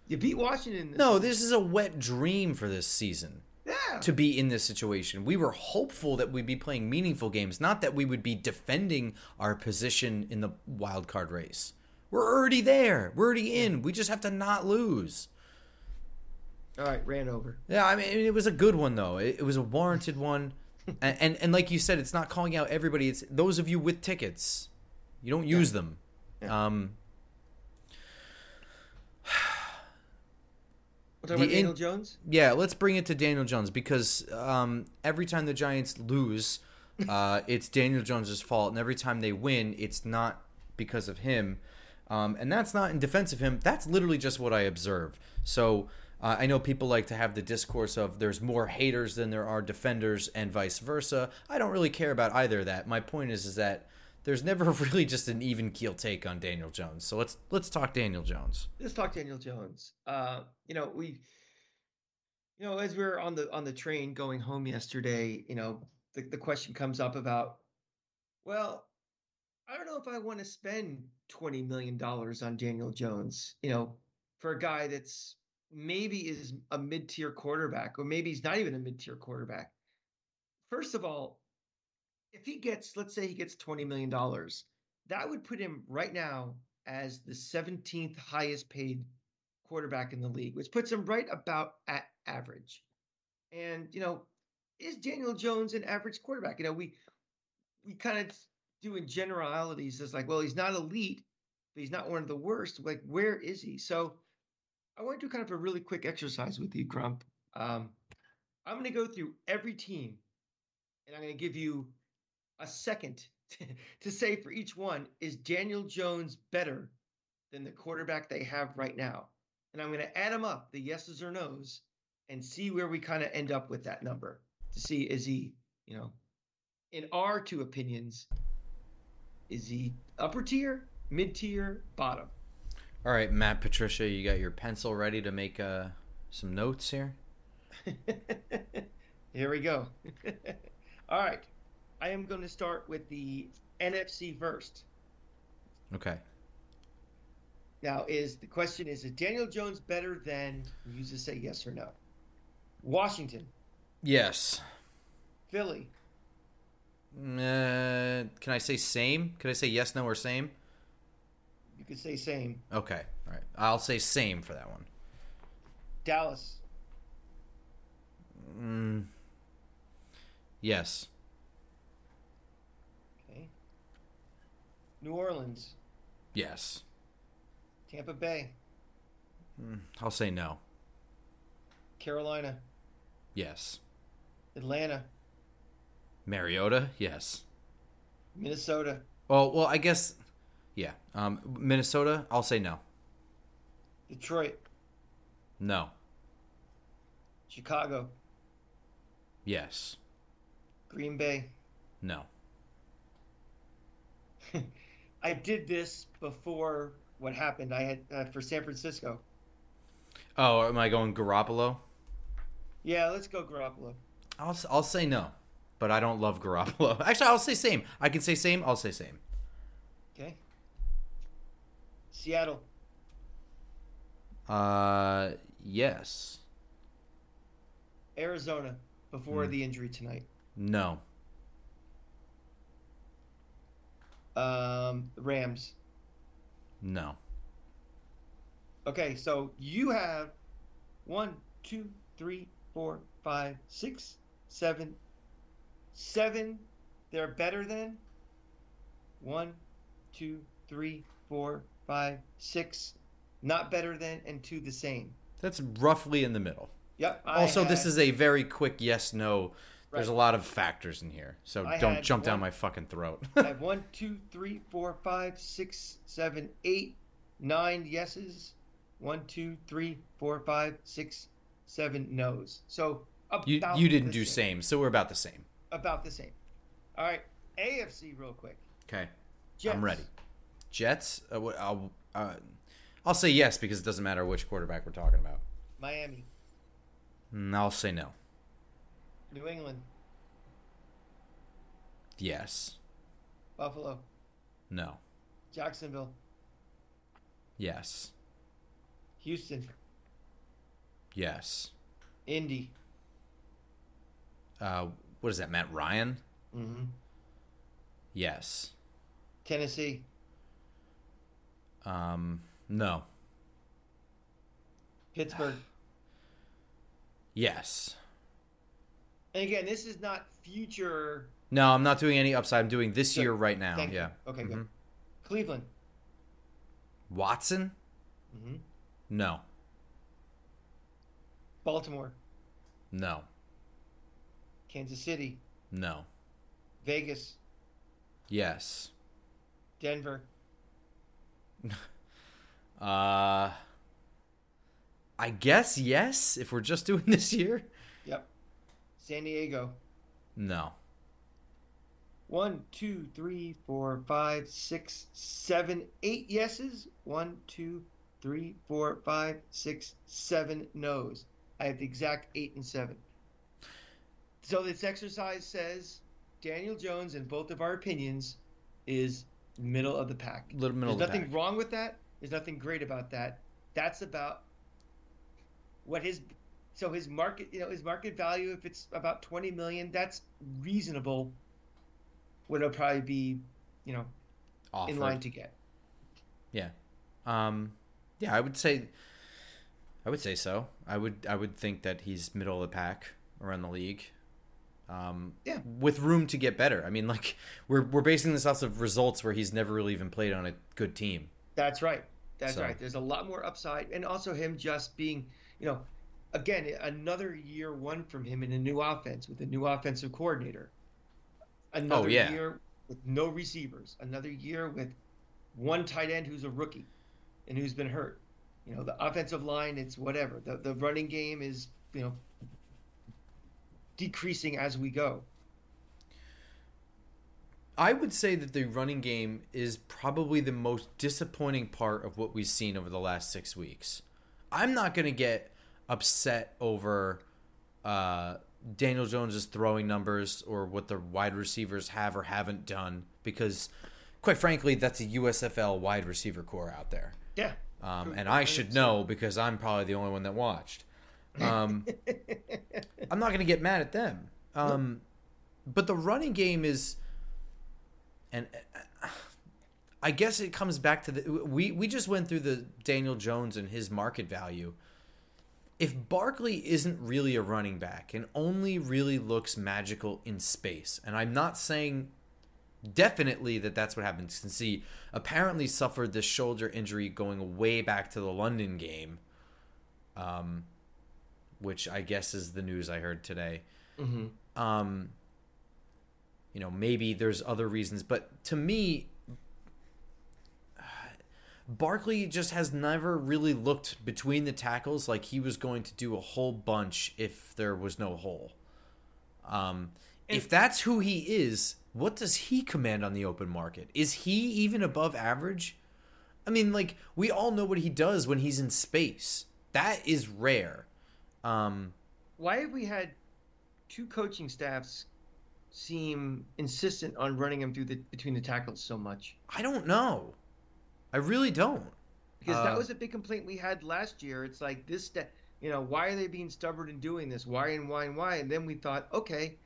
you beat Washington. This no, this is a wet dream for this season. Yeah. To be in this situation, we were hopeful that we'd be playing meaningful games, not that we would be defending our position in the wild card race. We're already there. We're already in. We just have to not lose. All right, ran over. Yeah, I mean, it was a good one though. It, it was a warranted one, and, and, and like you said, it's not calling out everybody. It's those of you with tickets. You don't use yeah. them. Yeah. Um. We'll talk Daniel in, Jones. Yeah, let's bring it to Daniel Jones because um, every time the Giants lose, uh, it's Daniel Jones's fault, and every time they win, it's not because of him. Um, and that's not in defense of him. That's literally just what I observe. So uh, I know people like to have the discourse of there's more haters than there are defenders, and vice versa. I don't really care about either of that. My point is, is that there's never really just an even keel take on Daniel Jones. So let's let's talk Daniel Jones. Let's talk Daniel Jones. Uh, you know we, you know, as we are on the on the train going home yesterday, you know, the the question comes up about, well, I don't know if I want to spend twenty million dollars on Daniel Jones. You know, for a guy that's maybe is a mid tier quarterback, or maybe he's not even a mid tier quarterback. First of all, if he gets, let's say he gets twenty million dollars, that would put him right now as the seventeenth highest paid quarterback in the league, which puts him right about at average. And you know, is Daniel Jones an average quarterback? You know, we we kind of doing generalities is like, well, he's not elite, but he's not one of the worst. Like, where is he? So I want to do kind of a really quick exercise with you, Grump. Um, I'm going to go through every team, and I'm going to give you a second to, to say for each one, is Daniel Jones better than the quarterback they have right now? And I'm going to add them up, the yeses or nos, and see where we kind of end up with that number to see is he, you know, in our two opinions, is he upper tier, mid tier, bottom? All right, Matt Patricia, you got your pencil ready to make uh, some notes here? here we go. All right. I am going to start with the NFC first. Okay. Now, is the question is: Is Daniel Jones better than? You just say yes or no. Washington, Yes. Philly, Uh, can I say same? Can I say yes, no, or same? you could say same. Okay. All right. I'll say same for that one. Dallas, Mm, yes. okay. New Orleans, Yes. Tampa Bay, Mm, I'll say no. Carolina, Yes. Atlanta, Mariota? Yes. Minnesota, Oh, well, I guess, yeah. Um, Minnesota? I'll say no. Detroit, No. Chicago, Yes. Green Bay. No. I did this before what happened. I had uh, for San Francisco. Oh, am I going Garoppolo? Yeah, let's go Garoppolo. I'll, I'll say no, but I don't love Garoppolo. Actually, I'll say same. I can say same. I'll say same. Okay. Seattle, Uh, yes. Arizona before Hmm. the injury tonight. No. Um, Rams. No. Okay, so you have one, two, three, four, five, six, seven, seven. They're better than one, two, three, four, five, six. Not better than, and two the same. That's roughly in the middle. Yep. I Also, this is a very quick yes no. There's a lot of factors in here, so I don't had jump down my fucking throat. I have one, two, three, four, five, six, seven, eight, nine yeses. One, two, three, four, five, six, seven no's. So you you didn't do same. same, so we're about the same. About the same. All right, AFC real quick. Okay, Jets. I'm ready. Jets. Uh, I'll uh, I'll say yes because it doesn't matter which quarterback we're talking about. Miami, Mm, I'll say no. New England, Yes. Buffalo, No. Jacksonville, Yes. Houston, Yes. Indy. Uh, what is that? Matt Ryan? Mm-hmm. Yes. Tennessee, Um, no. Pittsburgh. Yes. and again, this is not future. No, I'm not doing any upside. I'm doing this Good. year right now. Thank you. yeah. Okay, Mhm. good. Cleveland. Watson? Mm-hmm. No. Baltimore, No. Kansas City, No. Vegas, Yes. Denver, Uh I guess yes if we're just doing this year. Yep. San Diego. No. One, two, three, four, five, six, seven, eight yeses. One, two, three, four, five, six, seven no's. I have the exact eight and seven. So this exercise says Daniel Jones, in both of our opinions, is middle of the pack. Little middle There's of the nothing pack. wrong with that. There's nothing great about that. That's about what his so his market you know his market value if it's about 20 million that's reasonable what it'll probably be you know Offered. in line to get Yeah. Um yeah, I would say I would say so. I would I would think that he's middle of the pack around the league. Um Yeah. with room to get better. I mean like we're we're basing this off of results where he's never really even played on a good team. that's right that's So- right there's a lot more upside and also him just being you know again another year one from him in a new offense with a new offensive coordinator another Oh, yeah. year with no receivers another year with one tight end who's a rookie and who's been hurt you know the offensive line it's whatever the, the running game is you know decreasing as we go I would say that the running game is probably the most disappointing part of what we've seen over the last six weeks. I'm not going to get upset over uh, Daniel Jones's throwing numbers or what the wide receivers have or haven't done because, quite frankly, that's a USFL wide receiver corps out there. yeah Um, and I should know because I'm probably the only one that watched. Um, I'm not going to get mad at them. Um, but the running game is, and uh, I guess it comes back to the we we just went through the Daniel Jones and his market value. If Barkley isn't really a running back and only really looks magical in space, and I'm not saying definitely that that's what happened since he apparently suffered this shoulder injury going way back to the London game, um, which I guess is the news I heard today. Mm-hmm. Um, you know, maybe there's other reasons, but to me, Barkley just has never really looked between the tackles like he was going to do a whole bunch if there was no hole. Um, if that's who he is, what does he command on the open market? Is he even above average? I mean, like we all know what he does when he's in space. That is rare. Um, Why have we had two coaching staffs seem insistent on running him through the between the tackles so much? I don't know. I really don't. Because Uh, that was a big complaint we had last year. It's like this, sta- you know, why are they being stubborn and doing this? Why and why and why? And then we thought, okay,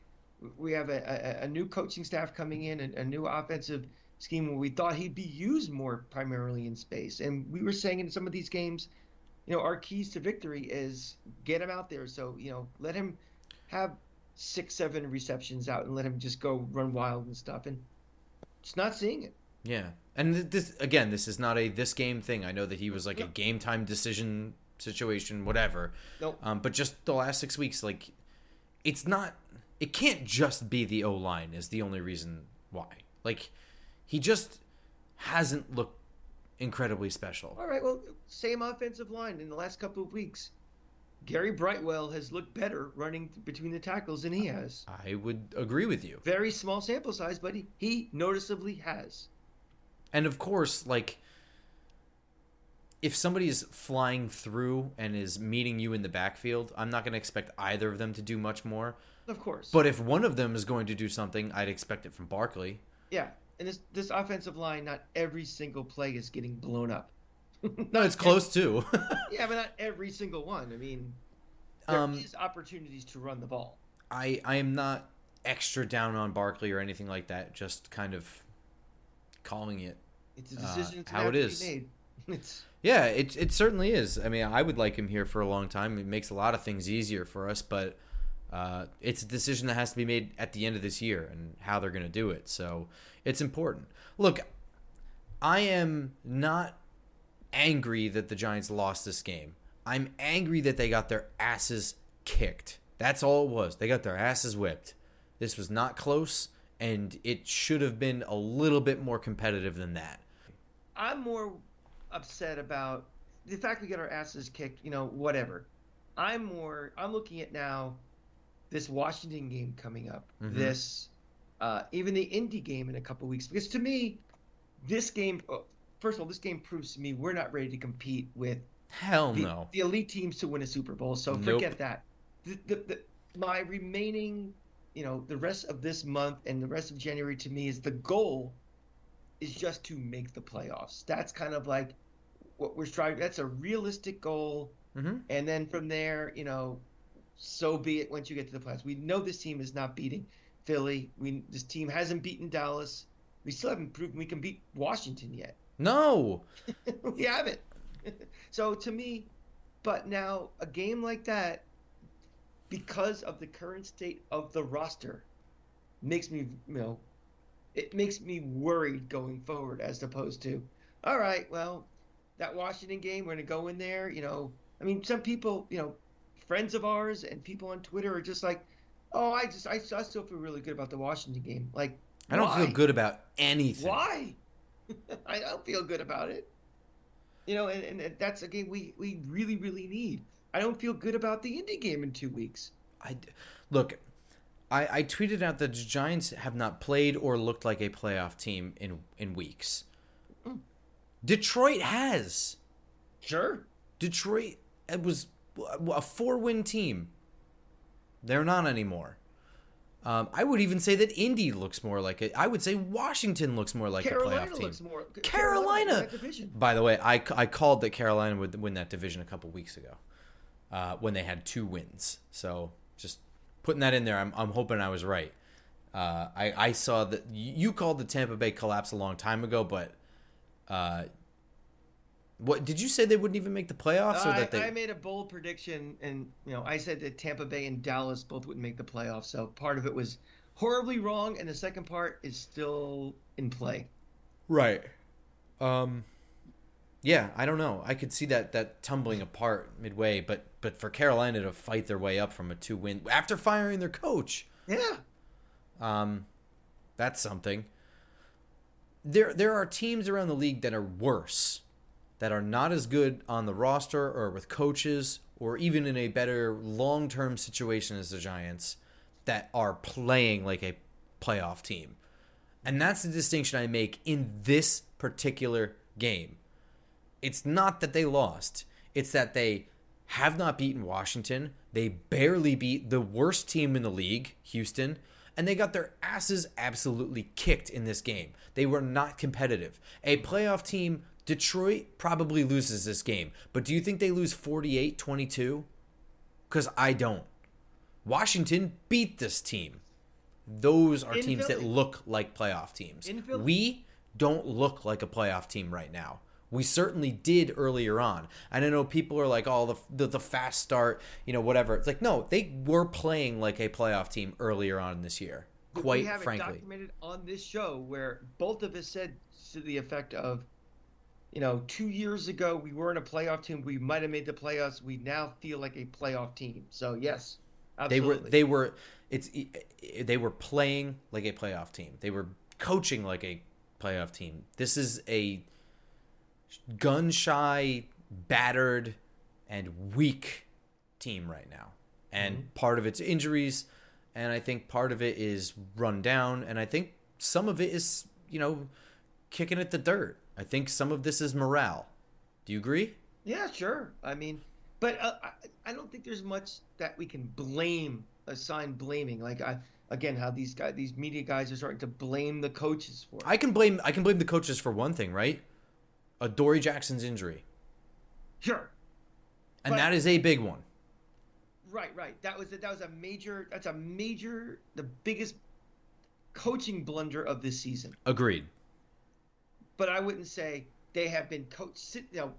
we have a, a, a new coaching staff coming in, and a new offensive scheme where we thought he'd be used more primarily in space. And we were saying in some of these games, you know, our keys to victory is get him out there. So you know, let him have six, seven receptions out, and let him just go run wild and stuff. And just not seeing it. Yeah, and this again, this is not a this game thing. I know that he was like a game time decision situation, whatever. Nope. Um, but just the last six weeks, like, it's not. It can't just be the O line is the only reason why. Like, he just hasn't looked incredibly special. All right, well, same offensive line in the last couple of weeks. Gary Brightwell has looked better running between the tackles than he has. I would agree with you. Very small sample size, but he, he noticeably has. And of course, like if somebody is flying through and is meeting you in the backfield, I'm not going to expect either of them to do much more. Of course. But if one of them is going to do something, I'd expect it from Barkley. yeah, and this this offensive line, not every single play is getting blown up. No, it's close too. yeah, but not every single one. I mean, there is um, opportunities to run the ball. I I am not extra down on Barkley or anything like that. Just kind of calling it. It's a uh, decision that's how it is. It's Yeah, it it certainly is. I mean, I would like him here for a long time. It makes a lot of things easier for us, but uh, it's a decision that has to be made at the end of this year and how they're going to do it. So it's important. Look, I am not angry that the Giants lost this game. I'm angry that they got their asses kicked. That's all it was. They got their asses whipped. This was not close, and it should have been a little bit more competitive than that. I'm more upset about the fact we got our asses kicked, you know, whatever. I'm more I'm looking at now this Washington game coming up. Mhm. This uh, even the Indy game in a couple weeks because to me this game oh, first of all this game proves to me we're not ready to compete with Hell the, no. the elite teams to win a Super Bowl. So Nope. forget that. The, the, the, my remaining, you know, the rest of this month and the rest of January to me is the goal is just to make the playoffs. That's kind of like what we're striving. That's a realistic goal, hmm and then from there, you know, so be it. Once you get to the playoffs, we know this team is not beating Philly. We this team hasn't beaten Dallas. We still haven't proven we can beat Washington yet. No. we haven't. so to me, but now a game like that, because of the current state of the roster, makes me you know, it makes me worried going forward as opposed to, all right, well, that Washington game, we're gonna go in there. You know, I mean, some people, you know, friends of ours and people on Twitter are just like, oh, I just I, I still feel really good about the Washington game. Like, I don't why? feel good about anything. Why? I don't feel good about it. You know, and, and that's a game we, we really, really need. I don't feel good about the Indy game in two weeks. I look. I, I tweeted out that the Giants have not played or looked like a playoff team in in weeks. Mm. Detroit has. Sure. Detroit it was a four win team. They're not anymore. Um, I would even say that Indy looks more like it. I would say Washington looks more like Carolina a playoff team. looks more. Carolina. division. By the way, I, I called that Carolina would win that division a couple weeks ago uh, when they had two wins. So just putting that in there, I'm, I'm hoping I was right. Uh, I, I saw that you called the Tampa Bay collapse a long time ago, but uh, what did you say they wouldn't even make the playoffs, or I, that they? I made a bold prediction, and you know, I said that Tampa Bay and Dallas both wouldn't make the playoffs. So part of it was horribly wrong, and the second part is still in play. Right. Um yeah, I don't know. I could see that that tumbling apart midway, but but for Carolina to fight their way up from a two win after firing their coach, Yeah, um that's something. There there are teams around the league that are worse, that are not as good on the roster or with coaches or even in a better long-term situation as the Giants that are playing like a playoff team. And that's the distinction I make in this particular game. It's not that they lost, it's that they have not beaten Washington. They barely beat the worst team in the league, Houston, and they got their asses absolutely kicked in this game. They were not competitive. A playoff team, Detroit probably loses this game, but do you think they lose 48 22? Because I don't. Washington beat this team. Those are In teams that look like playoff teams. We don't look like a playoff team right now. We certainly did earlier on. And I know people are like, "Oh, the, the the fast start, you know, whatever." It's like, no, they were playing like a playoff team earlier on this year. Quite we have frankly, it documented on this show where both of us said to the effect of, you know, two years ago we weren't a playoff team. We might have made the playoffs. We now feel like a playoff team. So yes, they were they were it's they were playing like a playoff team. They were coaching like a playoff team. This is a gun shy, battered, and weak team right now. And mm-hmm. part of it's injuries, and I think part of it is run down, and I think some of it is, you know, kicking at the dirt. I think some of this is morale. Do you agree? Yeah, sure. I mean, but uh, I, I don't think there's much that we can blame, assign blaming. Like I, again, how these guys, these media guys are starting to blame the coaches for. it. I can blame I can blame the coaches for one thing, right? Adoree Jackson's injury. Sure. And But- that is a big one. Right, right. That was a, that was a major. That's a major, the biggest coaching blunder of this season. Agreed. But I wouldn't say they have been coached. You know,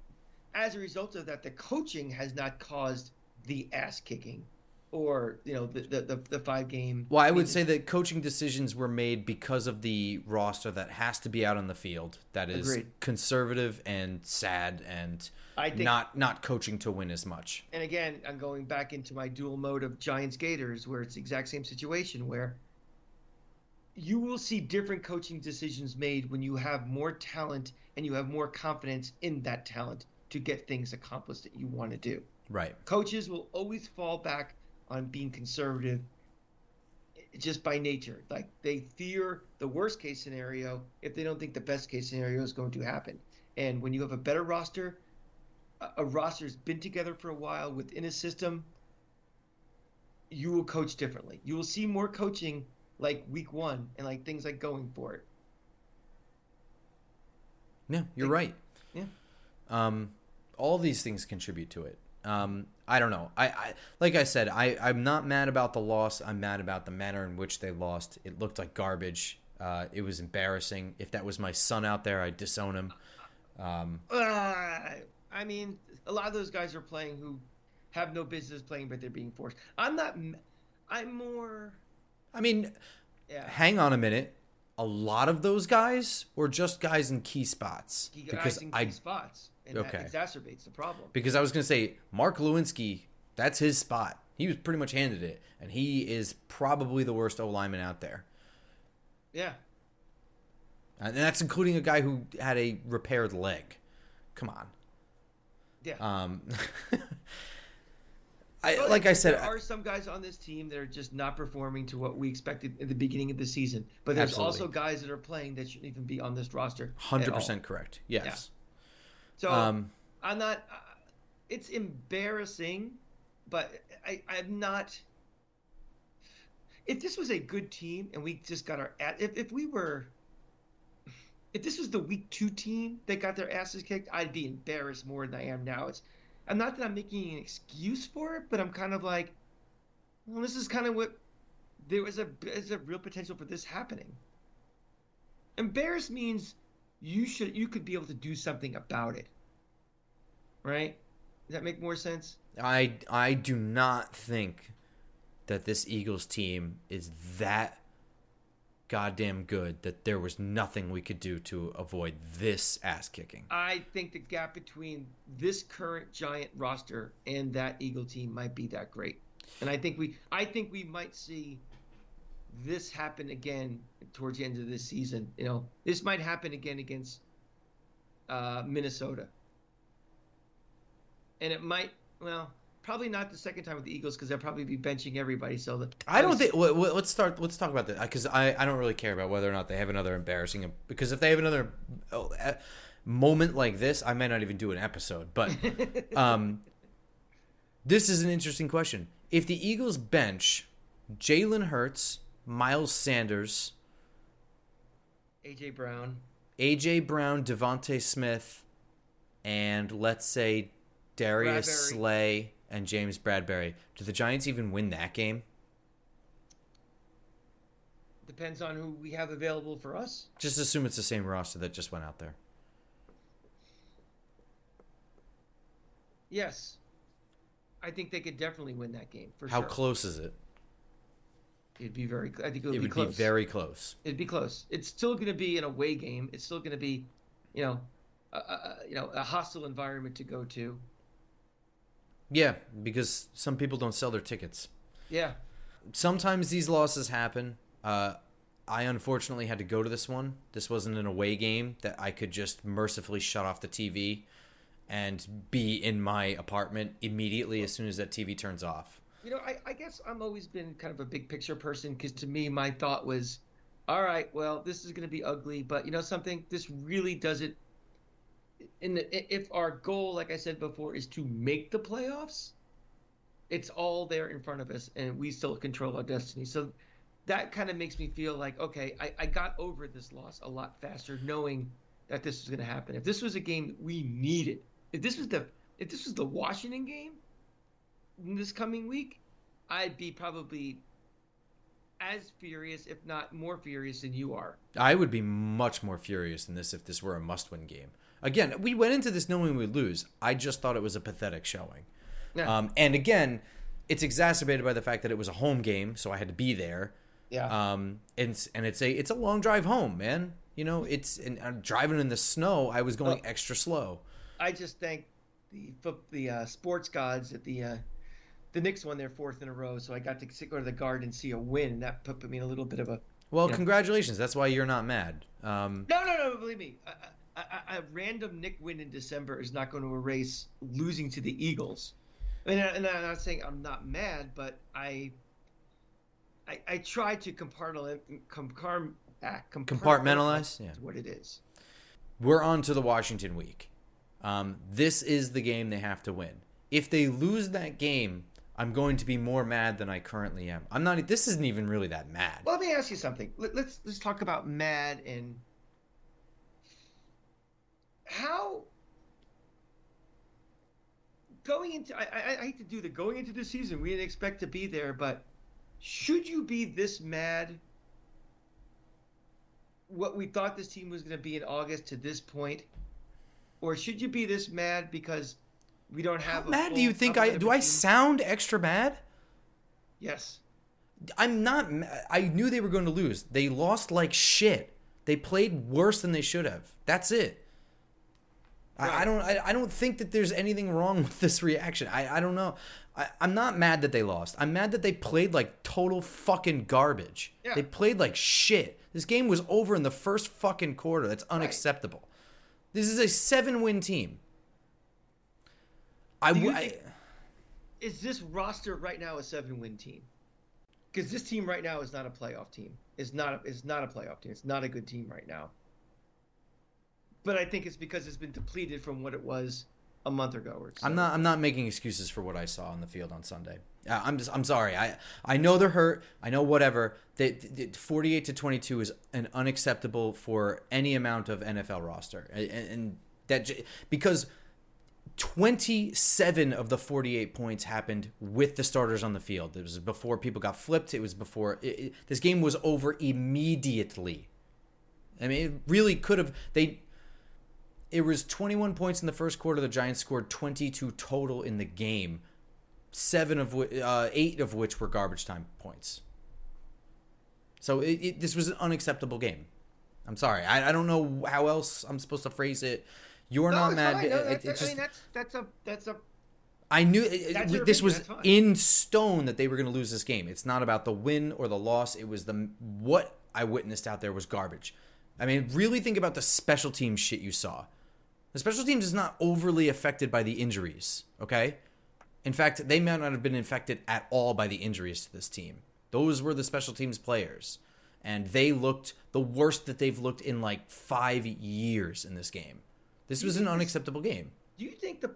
as a result of that, the coaching has not caused the ass kicking, or you know, the the, the, five game. Well, I would say that coaching decisions were made because of the roster that has to be out on the field. That is Agreed. conservative and sad and I think- not not coaching to win as much. and again, I'm going back into my dual mode of Giants Gators, where it's the exact same situation where you will see different coaching decisions made when you have more talent and you have more confidence in that talent to get things accomplished that you want to do. Right. Coaches will always fall back on being conservative just by nature. Like they fear the worst case scenario if they don't think the best case scenario is going to happen. And when you have a better roster, a- a roster's been together for a while within a system, you will coach differently. You will see more coaching like week one and like things like going for it. Yeah, you're right. Yeah. Um, all these things contribute to it. Um, I don't know. I, I like I said, I I'm not mad about the loss. I'm mad about the manner in which they lost. It looked like garbage. Uh, it was embarrassing. If that was my son out there, I'd disown him. Um, Uh, I mean, a lot of those guys are playing who have no business playing, but they're being forced. I'm not. I'm more. I mean, Yeah. hang on a minute. A lot of those guys were just guys in key spots He because guys in I spots, and Okay. that exacerbates the problem. because I was going to say Mark Glowinski, that's his spot. He was pretty much handed it, and he is probably the worst O lineman out there, Yeah, and that's including a guy who had a repaired leg. Come on. yeah. Um, I But like I said, there are some guys on this team that are just not performing to what we expected at the beginning of the season. But there's Absolutely. also guys that are playing that shouldn't even be on this roster. Hundred percent correct. Yes. So Um, I'm not. Uh, it's embarrassing, but I, I'm not. if this was a good team and we just got our if if we were if this was the week two team that got their asses kicked, I'd be embarrassed more than I am now. It's I'm not that I'm making an excuse for it, but I'm kind of like, well, this is kind of what there was a there's a real potential for this happening. Embarrassed means you should you could be able to do something about it. Right? Does that make more sense? I I do not think that this Eagles team is that goddamn good that there was nothing we could do to avoid this ass kicking. I think the gap between this current giant roster and that Eagle team might be that great. And I think we I think we might see this happen again towards the end of this season. You know, this might happen again against uh, Minnesota. And it might well, probably not the second time with the Eagles because they'll probably be benching everybody. So the, I don't think. Well, let's start. Let's talk about that because I, I don't really care about whether or not they have another embarrassing. Because if they have another oh, uh, moment like this, I might not even do an episode. But um, this is an interesting question. If the Eagles bench Jalen Hurts, Miles Sanders, AJ Brown, AJ Brown, DeVonta Smith, and let's say Darius Bradberry. Slay and James Bradberry. Do the Giants even win that game? Depends on who we have available for us. Just assume it's the same roster that just went out there. Yes. I think they could definitely win that game for How sure. close is it? It'd be very. I think it would, it be would close. be very close. It'd be close. It's still going to be an away game. It's still going to be, you know, a, a, you know, a hostile environment to go to. Yeah, because some people don't sell their tickets. Yeah. Sometimes these losses happen. Uh, I unfortunately had to go to this one. This wasn't an away game that I could just mercifully shut off the TV and be in my apartment immediately as soon as that TV turns off. You know, I, I guess I'm always been kind of a big picture person because to me, my thought was, all right, well, this is going to be ugly, but you know something? This really doesn't in the, if our goal, like I said before, is to make the playoffs, it's all there in front of us, and we still control our destiny. So that kind of makes me feel like, okay, I, I got over this loss a lot faster, knowing that this was going to happen. If this was a game we needed, if this was the if this was the Washington game this coming week, I'd be probably as furious, if not more furious than you are. I would be much more furious than this if this were a must-win game. Again, we went into this knowing we'd lose. I just thought it was a pathetic showing. Yeah. Um, and again, it's exacerbated by the fact that it was a home game, so I had to be there. Yeah. Um, and and it's a it's a long drive home, man. You know, it's and I'm driving in the snow. I was going well, extra slow. I just thank the the uh, sports gods at the uh, the Knicks won their fourth in a row, so I got to go to the Garden and see a win, and that put me in a little bit of a. Well, congratulations. That's why you're not mad. Um, no, no, no. Believe me, a, a, random Knick win in December is not going to erase losing to the Eagles. I mean, and I'm not saying I'm not mad, but I, I, I try to compartmentalize, compartmentalize, ah, compartmentalize yeah. what it is. We're on to the Washington week. Um, this is the game they have to win. If they lose that game, I'm going to be more mad than I currently am. I'm not. This isn't even really that mad. Well, let me ask you something. Let, let's let's talk about mad and how going into I, I, I hate to do the going into the season we didn't expect to be there but should you be this mad what we thought this team was going to be in august to this point? Or should you be this mad because we don't have How mad do you think i do team? i sound extra mad? Yes. I'm not i knew they were going to lose. They lost like shit. They played worse than they should have. That's it Right. I, I, don't. I, I, don't think that there's anything wrong with this reaction. I, I don't know. I, I'm not mad that they lost. I'm mad that they played like total fucking garbage. Yeah. They played like shit. This game was over in the first fucking quarter. That's unacceptable. Right. This is a seven-win team. I, I is this roster right now a seven-win team? Because this team right now is not a playoff team. It's not. A, it's not a playoff team. It's not a good team right now but I think it's because it's been depleted from what it was a month ago. Or so. I'm not. I'm not making excuses for what I saw on the field on Sunday. Uh, I'm just. I'm sorry. I. I know they're hurt. I know whatever. That 48 to 22 is an unacceptable for any amount of NFL roster, and, and that because 27 of the 48 points happened with the starters on the field. It was before people got flipped. It was before it, it, this game was over immediately. I mean, it really could have. They it was 21 points in the first quarter. The Giants scored 22 total in the game, seven of which, uh, eight of which were garbage time points. So it, it, this was an unacceptable game. I'm sorry. I, I don't know how else I'm supposed to phrase it. You're No, not mad. No, It- it's I mean, that's that's a that's a I knew it- That's it- your this opinion, was in stone that they were going to lose this game. It's not about the win or the loss. It was the what I witnessed out there was garbage. I mean, really think about the special team shit you saw. The special teams is not overly affected by the injuries. Okay, in fact, they might not have been infected at all by the injuries to this team. Those were the special teams players, and they looked the worst that they've looked in like five years in this game. This was an unacceptable game. Do you think the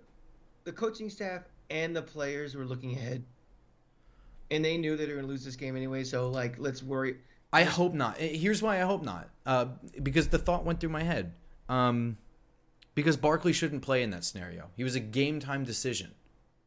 the coaching staff and the players were looking ahead, and they knew that they were going to lose this game anyway? So like, let's worry. I hope not. Here's why I hope not. Uh, because the thought went through my head. Um, because Barkley shouldn't play in that scenario. He was a game time decision.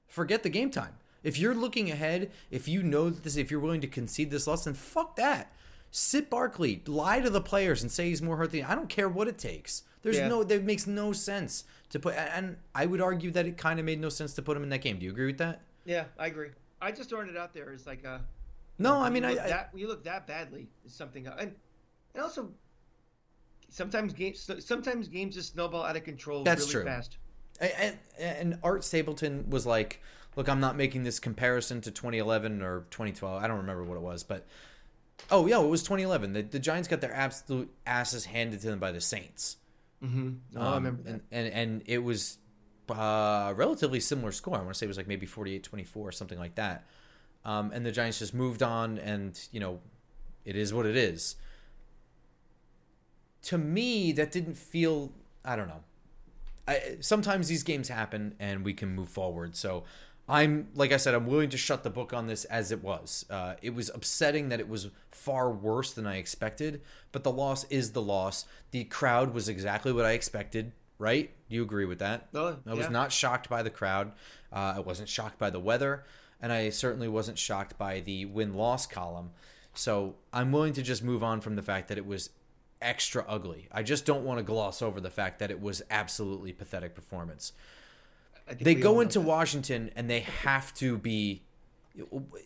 Forget the game time. If you're looking ahead, if you know this, if you're willing to concede this loss, then fuck that. Sit Barkley, lie to the players, and say he's more hurt than I don't care what it takes. There's Yeah. no, that makes no sense to put. And I would argue that it kind of made no sense to put him in that game. Do you agree with that? Yeah, I agree. I just throwing it out there as like a. No, I mean, you I, look I that you look that badly is something, and and also sometimes games sometimes games just snowball out of control That's really true. fast. and, and Art Stapleton was like, "Look, I'm not making this comparison to 2011 or 2012. I don't remember what it was, but oh yeah, it was 2011. The, the Giants got their absolute asses handed to them by the Saints. Mm-hmm. Oh, I Um, remember that. and, and and it was uh, relatively similar score. I want to say it was like maybe 48-24 or something like that. Um, and the Giants just moved on, and you know, it is what it is. To me, that didn't feel. I don't know. I, sometimes these games happen, and we can move forward. So, I'm like I said, I'm willing to shut the book on this as it was. Uh, it was upsetting that it was far worse than I expected, but the loss is the loss. The crowd was exactly what I expected. Right? You agree with that? Oh, I was not shocked by the crowd. Uh, I wasn't shocked by the weather, and I certainly wasn't shocked by the win loss column. So I'm willing to just move on from the fact that it was extra ugly. I just don't want to gloss over the fact that it was absolutely pathetic performance. They go into that. Washington and they have to be.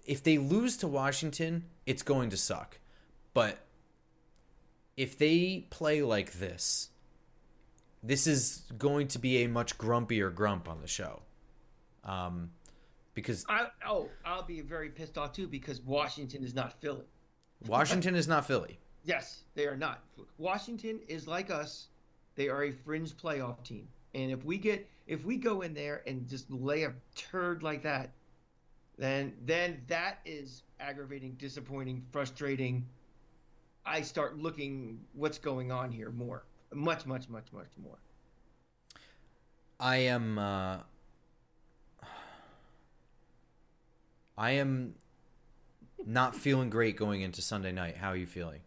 If they lose to Washington, it's going to suck. But if they play like this, this is going to be a much grumpier grump on the show. Um, because I, oh, I'll be very pissed off too because Washington is not Philly. Washington is not Philly. Yes, they are not. Washington is like us. They are a fringe playoff team. And if we get if we go in there and just lay a turd like that, then then that is aggravating, disappointing, frustrating. I start looking what's going on here more. Much, much, much, much more. I am. Uh, I am not feeling great going into Sunday night. How are you feeling?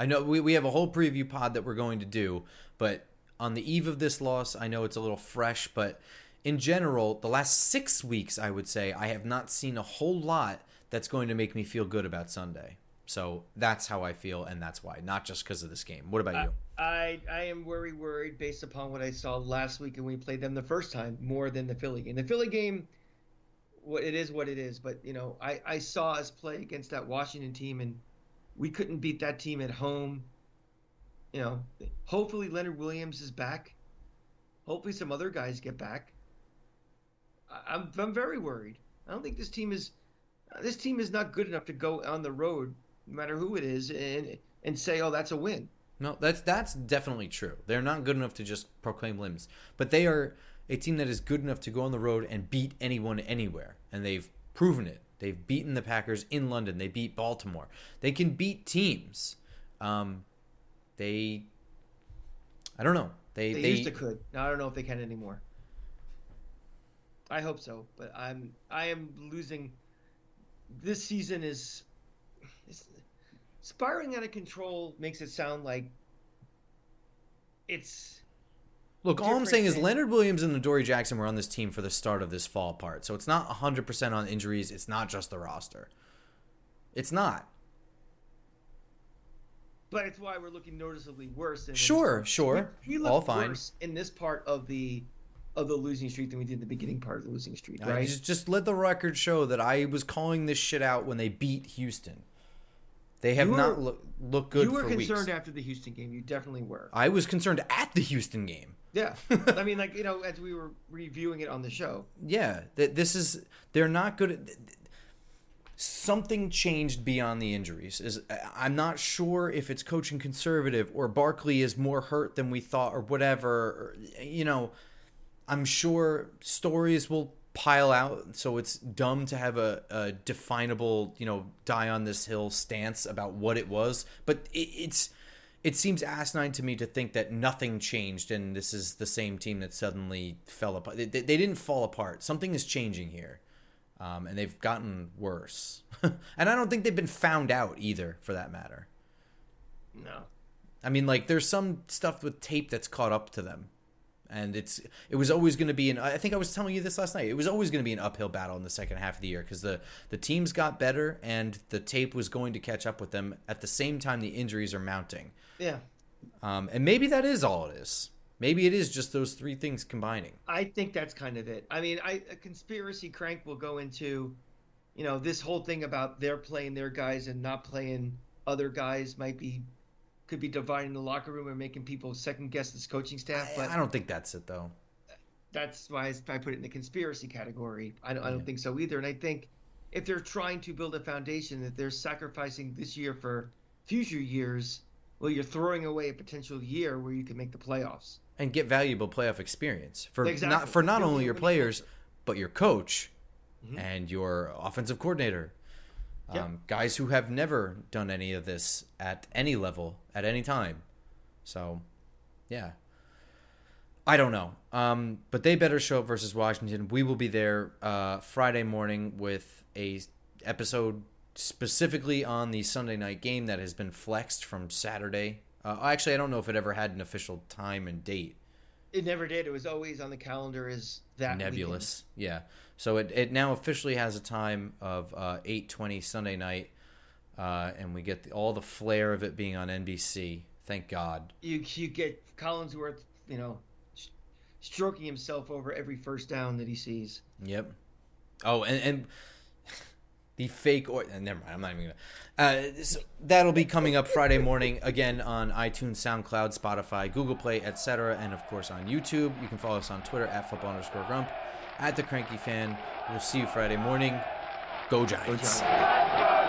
I know we, we have a whole preview pod that we're going to do, but on the eve of this loss, I know it's a little fresh, but in general, the last six weeks, I would say, I have not seen a whole lot that's going to make me feel good about Sunday. So that's how I feel, and that's why, not just because of this game. What about you? I I am very worried based upon what I saw last week and we played them the first time more than the Philly game. The Philly game, what it is, what it is. But you know, I I saw us play against that Washington team and we couldn't beat that team at home. You know, hopefully Leonard Williams is back. Hopefully some other guys get back. I'm I'm very worried. I don't think this team is this team is not good enough to go on the road, no matter who it is, and and say, oh, that's a win. No, that's that's definitely true. They're not good enough to just proclaim limbs, but they are a team that is good enough to go on the road and beat anyone anywhere, and they've proven it. They've beaten the Packers in London. They beat Baltimore. They can beat teams. Um, they, I don't know. They They, they, used to could. Now I don't know if they can anymore. I hope so, but I'm I am losing. This season is, is spiraling out of control. Makes it sound like it's Look, all I'm saying is. Leonard Williams and Adoree Jackson were on this team for the start of this fall part. So it's not 100% on injuries. It's not just the roster. It's not. But it's why we're looking noticeably worse. Sure, sure. We, we look All fine. worse in this part of the of the losing streak than we did in the beginning part of the losing streak, right? just, just let the record show that I was calling this shit out when they beat Houston. They have You not were- look, looked good you were concerned weeks. after the Houston game. You definitely were. I was concerned at the Houston game. Yeah, I mean, like you know, as we were reviewing it on the show, Yeah, that this is they're not good at something changed beyond the injuries. Is I'm not sure if it's coaching conservative or Barkley is more hurt than we thought or whatever. Or, you know, I'm sure stories will pile out, so it's dumb to have a, a definable, you know, die on this hill stance about what it was. But it, it's it seems asinine to me to think that nothing changed and this is the same team that suddenly fell apart. They, they didn't fall apart. Something is changing here. Um, and they've gotten worse. and I don't think they've been found out either, for that matter. no. I mean, like, there's some stuff with tape that's caught up to them. And it's it was always going to be an I think I was telling you this last night. It was always going to be an uphill battle in the second half of the year because the the teams got better and the tape was going to catch up with them at the same time the injuries are mounting. Yeah, Um, and maybe that is all it is. Maybe it is just those three things combining. I think that's kind of it. I mean, I a conspiracy crank will go into, you know, this whole thing about they're playing their guys and not playing other guys might be could be dividing the locker room and making people second guess this coaching staff. But I don't think that's it though. that's why I put it in the conspiracy category. I don't, I don't think so either. And I think if they're trying to build a foundation that they're sacrificing this year for future years, well, you're throwing away a potential year where you can make the playoffs. And get valuable playoff experience for Exactly. not for not only your players, but your coach Mhm. and your offensive coordinator. Yeah. Um, guys who have never done any of this at any level at any time. So, yeah. I don't know. Um, but they better show up versus Washington. We will be there uh, Friday morning with a episode specifically on the Sunday night game that has been flexed from Saturday. Uh, actually, I don't know if it ever had an official time and date. It never did. It was always on the calendar as that nebulous. Yeah. So it, it now officially has a time of uh, eight twenty Sunday night, uh, and we get the, all the flair of it being on NBC. Thank God. You you get Collinsworth, you know, stroking himself over every first down that he sees. Yep. Oh, and and the fake or uh, never mind. I'm not even gonna. Uh, so that'll be coming up Friday morning again on iTunes, SoundCloud, Spotify, Google Play, etc., and of course on YouTube. You can follow us on Twitter at football underscore grump, at the Cranky Fan. We'll see you Friday morning. Go Giants. Go Giants.